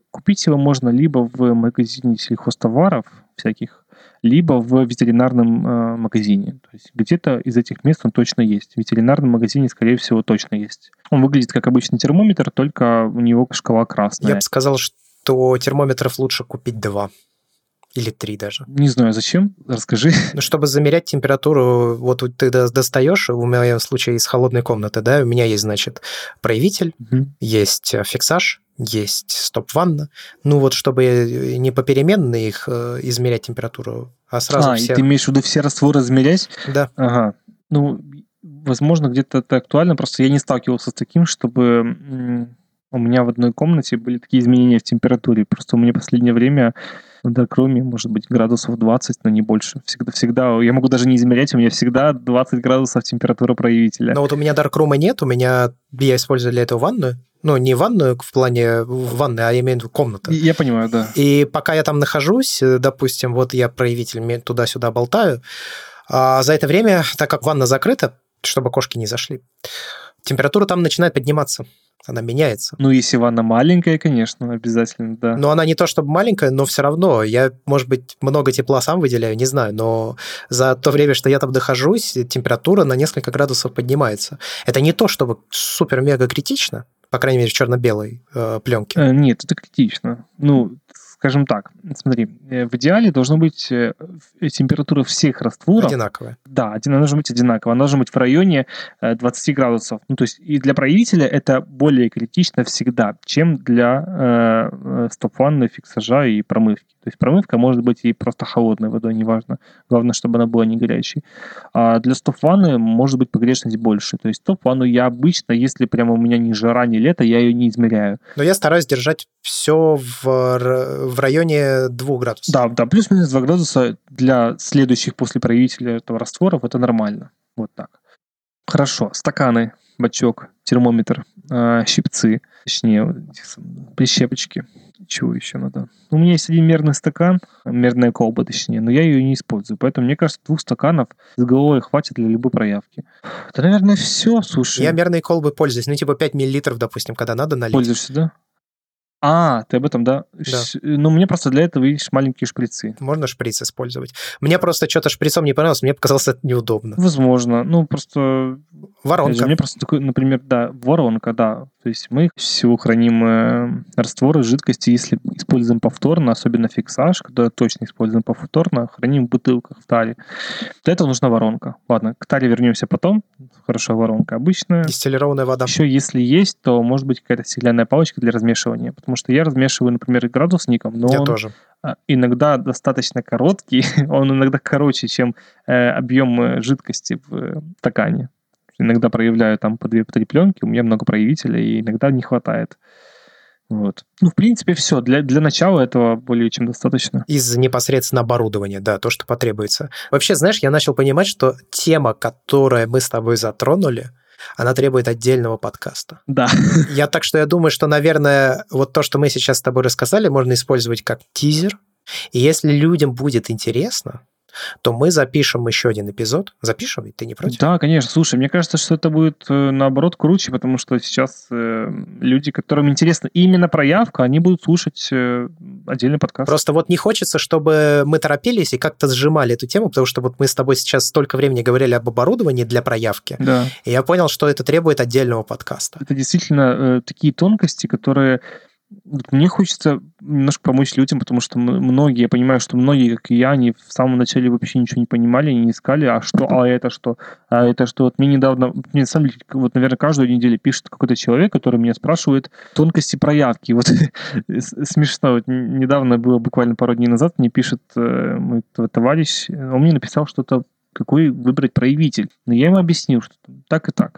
Купить его можно либо в магазине сельхозтоваров всяких, либо в ветеринарном э, магазине. То есть где-то из этих мест он точно есть. В ветеринарном магазине, скорее всего, точно есть. Он выглядит как обычный термометр, только у него шкала красная. Я бы сказал, что термометров лучше купить два. Или три даже. Не знаю, зачем? Расскажи. Ну, чтобы замерять температуру, вот ты достаешь, в моем случае из холодной комнаты, да, у меня есть, значит, проявитель, угу. есть э, фиксаж, есть стоп-ванна. Ну вот, чтобы не попеременно их э, измерять температуру, а сразу а, все... ты имеешь в виду все растворы измерять? Да. Ага. Ну, возможно, где-то это актуально, просто я не сталкивался с таким, чтобы у меня в одной комнате были такие изменения в температуре. Просто у меня в последнее время в даркруме может быть градусов 20, но не больше. Всегда, всегда, я могу даже не измерять, у меня всегда 20 градусов температура проявителя. Но вот у меня даркрума нет, у меня, я использую для этого ванную, ну, не ванную в плане ванны, а я имею в виду комнату. Я понимаю, да. И пока я там нахожусь, допустим, вот я проявитель туда-сюда болтаю, а за это время, так как ванна закрыта, чтобы кошки не зашли, температура там начинает подниматься она меняется. Ну, если ванна маленькая, конечно, обязательно, да. Но она не то чтобы маленькая, но все равно. Я, может быть, много тепла сам выделяю, не знаю, но за то время, что я там нахожусь, температура на несколько градусов поднимается. Это не то, чтобы супер-мега критично, по крайней мере, в черно-белой э, пленке. Э, нет, это критично. Ну, скажем так, смотри, э, в идеале должно быть э, температура всех растворов... Одинаковая. Да, она должна быть одинаковая. Она должна быть в районе 20 э, градусов. Ну, то есть и для проявителя это более критично всегда, чем для э, стоп-ванны, фиксажа и промывки. То есть промывка может быть и просто холодной водой, неважно. Главное, чтобы она была не горячей. А для стоп-ванны может быть погрешность больше. То есть стоп-ванну я обычно, если прямо у меня ни жара, ни лето, я ее не измеряю. Но я стараюсь держать все в, в районе 2 градусов. Да, да, плюс-минус 2 градуса для следующих после проявителя этого растворов это нормально. Вот так. Хорошо, стаканы, бачок, термометр, э, щипцы, точнее, прищепочки. Чего еще надо? У меня есть один мерный стакан, мерная колба, точнее, но я ее не использую. Поэтому, мне кажется, двух стаканов с головой хватит для любой проявки. Это, наверное, все, слушай. Я мерные колбы пользуюсь. Ну, типа 5 миллилитров, допустим, когда надо налить. Пользуешься, да? А, ты об этом, да? да. Ну, мне просто для этого, видишь, маленькие шприцы. Можно шприц использовать. Мне просто что-то шприцом не понравилось, мне показалось это неудобно. Возможно. Ну, просто... Воронка. Мне просто такой, например, да, воронка, да. То есть мы всего храним э, растворы жидкости, если используем повторно, особенно фиксаж, когда точно используем повторно, храним в бутылках в таре. Для этого нужна воронка. Ладно, к таре вернемся потом. Хорошо, воронка обычная. Дистиллированная вода. Еще если есть, то может быть какая-то стеклянная палочка для размешивания. Потому что я размешиваю, например, градусником, но я он тоже. А, иногда достаточно короткий, он иногда короче, чем э, объем э, жидкости в э, стакане иногда проявляю там по две, по три пленки, у меня много проявителей, и иногда не хватает. Вот. Ну, в принципе, все. Для, для начала этого более чем достаточно. Из непосредственно оборудования, да, то, что потребуется. Вообще, знаешь, я начал понимать, что тема, которую мы с тобой затронули, она требует отдельного подкаста. Да. Я так что я думаю, что, наверное, вот то, что мы сейчас с тобой рассказали, можно использовать как тизер. И если людям будет интересно, то мы запишем еще один эпизод. Запишем, ведь ты не против? Да, конечно. Слушай, мне кажется, что это будет э, наоборот круче, потому что сейчас э, люди, которым интересна именно проявка, они будут слушать э, отдельный подкаст. Просто вот не хочется, чтобы мы торопились и как-то сжимали эту тему, потому что вот мы с тобой сейчас столько времени говорили об оборудовании для проявки, да. и я понял, что это требует отдельного подкаста. Это действительно э, такие тонкости, которые мне хочется немножко помочь людям, потому что многие, я понимаю, что многие, как и я, они в самом начале вообще ничего не понимали, не искали, а что, а это что, а это что. Вот мне недавно, мне на самом деле, вот, наверное, каждую неделю пишет какой-то человек, который меня спрашивает тонкости проявки. Вот смешно, вот недавно было, буквально пару дней назад, мне пишет э, мой товарищ, он мне написал что-то, какой выбрать проявитель. Но я ему объяснил, что так и так.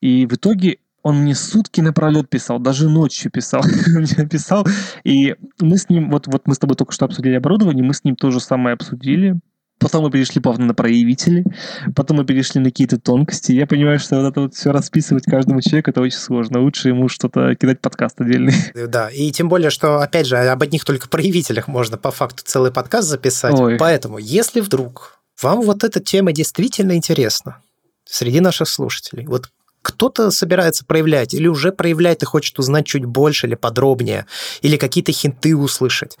И в итоге он мне сутки напролет писал, даже ночью писал, писал, и мы с ним, вот, вот мы с тобой только что обсудили оборудование, мы с ним то же самое обсудили, Потом мы перешли плавно на проявители, потом мы перешли на какие-то тонкости. Я понимаю, что вот это вот все расписывать каждому человеку, это очень сложно. Лучше ему что-то кидать подкаст отдельный. Да, и тем более, что, опять же, об одних только проявителях можно по факту целый подкаст записать. Ой. Поэтому, если вдруг вам вот эта тема действительно интересна, среди наших слушателей, вот кто-то собирается проявлять или уже проявляет и хочет узнать чуть больше или подробнее, или какие-то хинты услышать,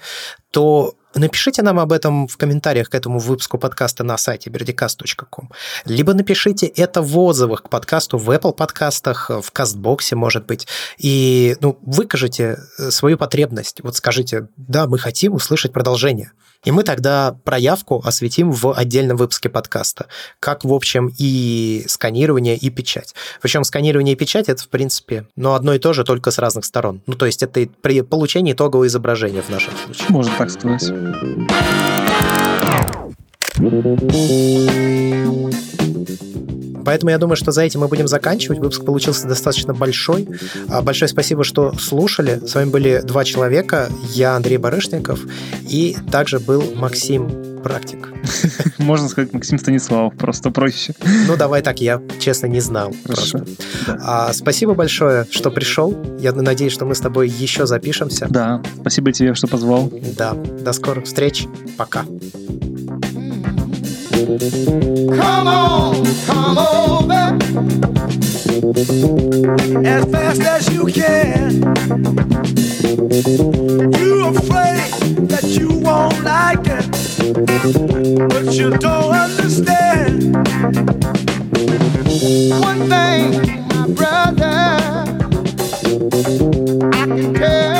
то Напишите нам об этом в комментариях к этому выпуску подкаста на сайте birdicast.com. Либо напишите это в отзывах к подкасту в Apple подкастах, в Кастбоксе, может быть. И ну, выкажите э, свою потребность. Вот скажите, да, мы хотим услышать продолжение. И мы тогда проявку осветим в отдельном выпуске подкаста. Как, в общем, и сканирование, и печать. Причем сканирование и печать это, в принципе, ну, одно и то же, только с разных сторон. Ну, то есть это при получении итогового изображения в нашем случае. Можно так сказать. Поэтому я думаю, что за этим мы будем заканчивать. Выпуск получился достаточно большой. А, большое спасибо, что слушали. С вами были два человека. Я Андрей Барышников и также был Максим Практик. Можно сказать Максим Станиславов, просто проще. Ну, давай так, я, честно, не знал. Хорошо. Да. А, спасибо большое, что пришел. Я надеюсь, что мы с тобой еще запишемся. Да, спасибо тебе, что позвал. Да, до скорых встреч. Пока. Come on, come over as fast as you can. You're afraid that you won't like it, but you don't understand. One thing, my brother, I can tell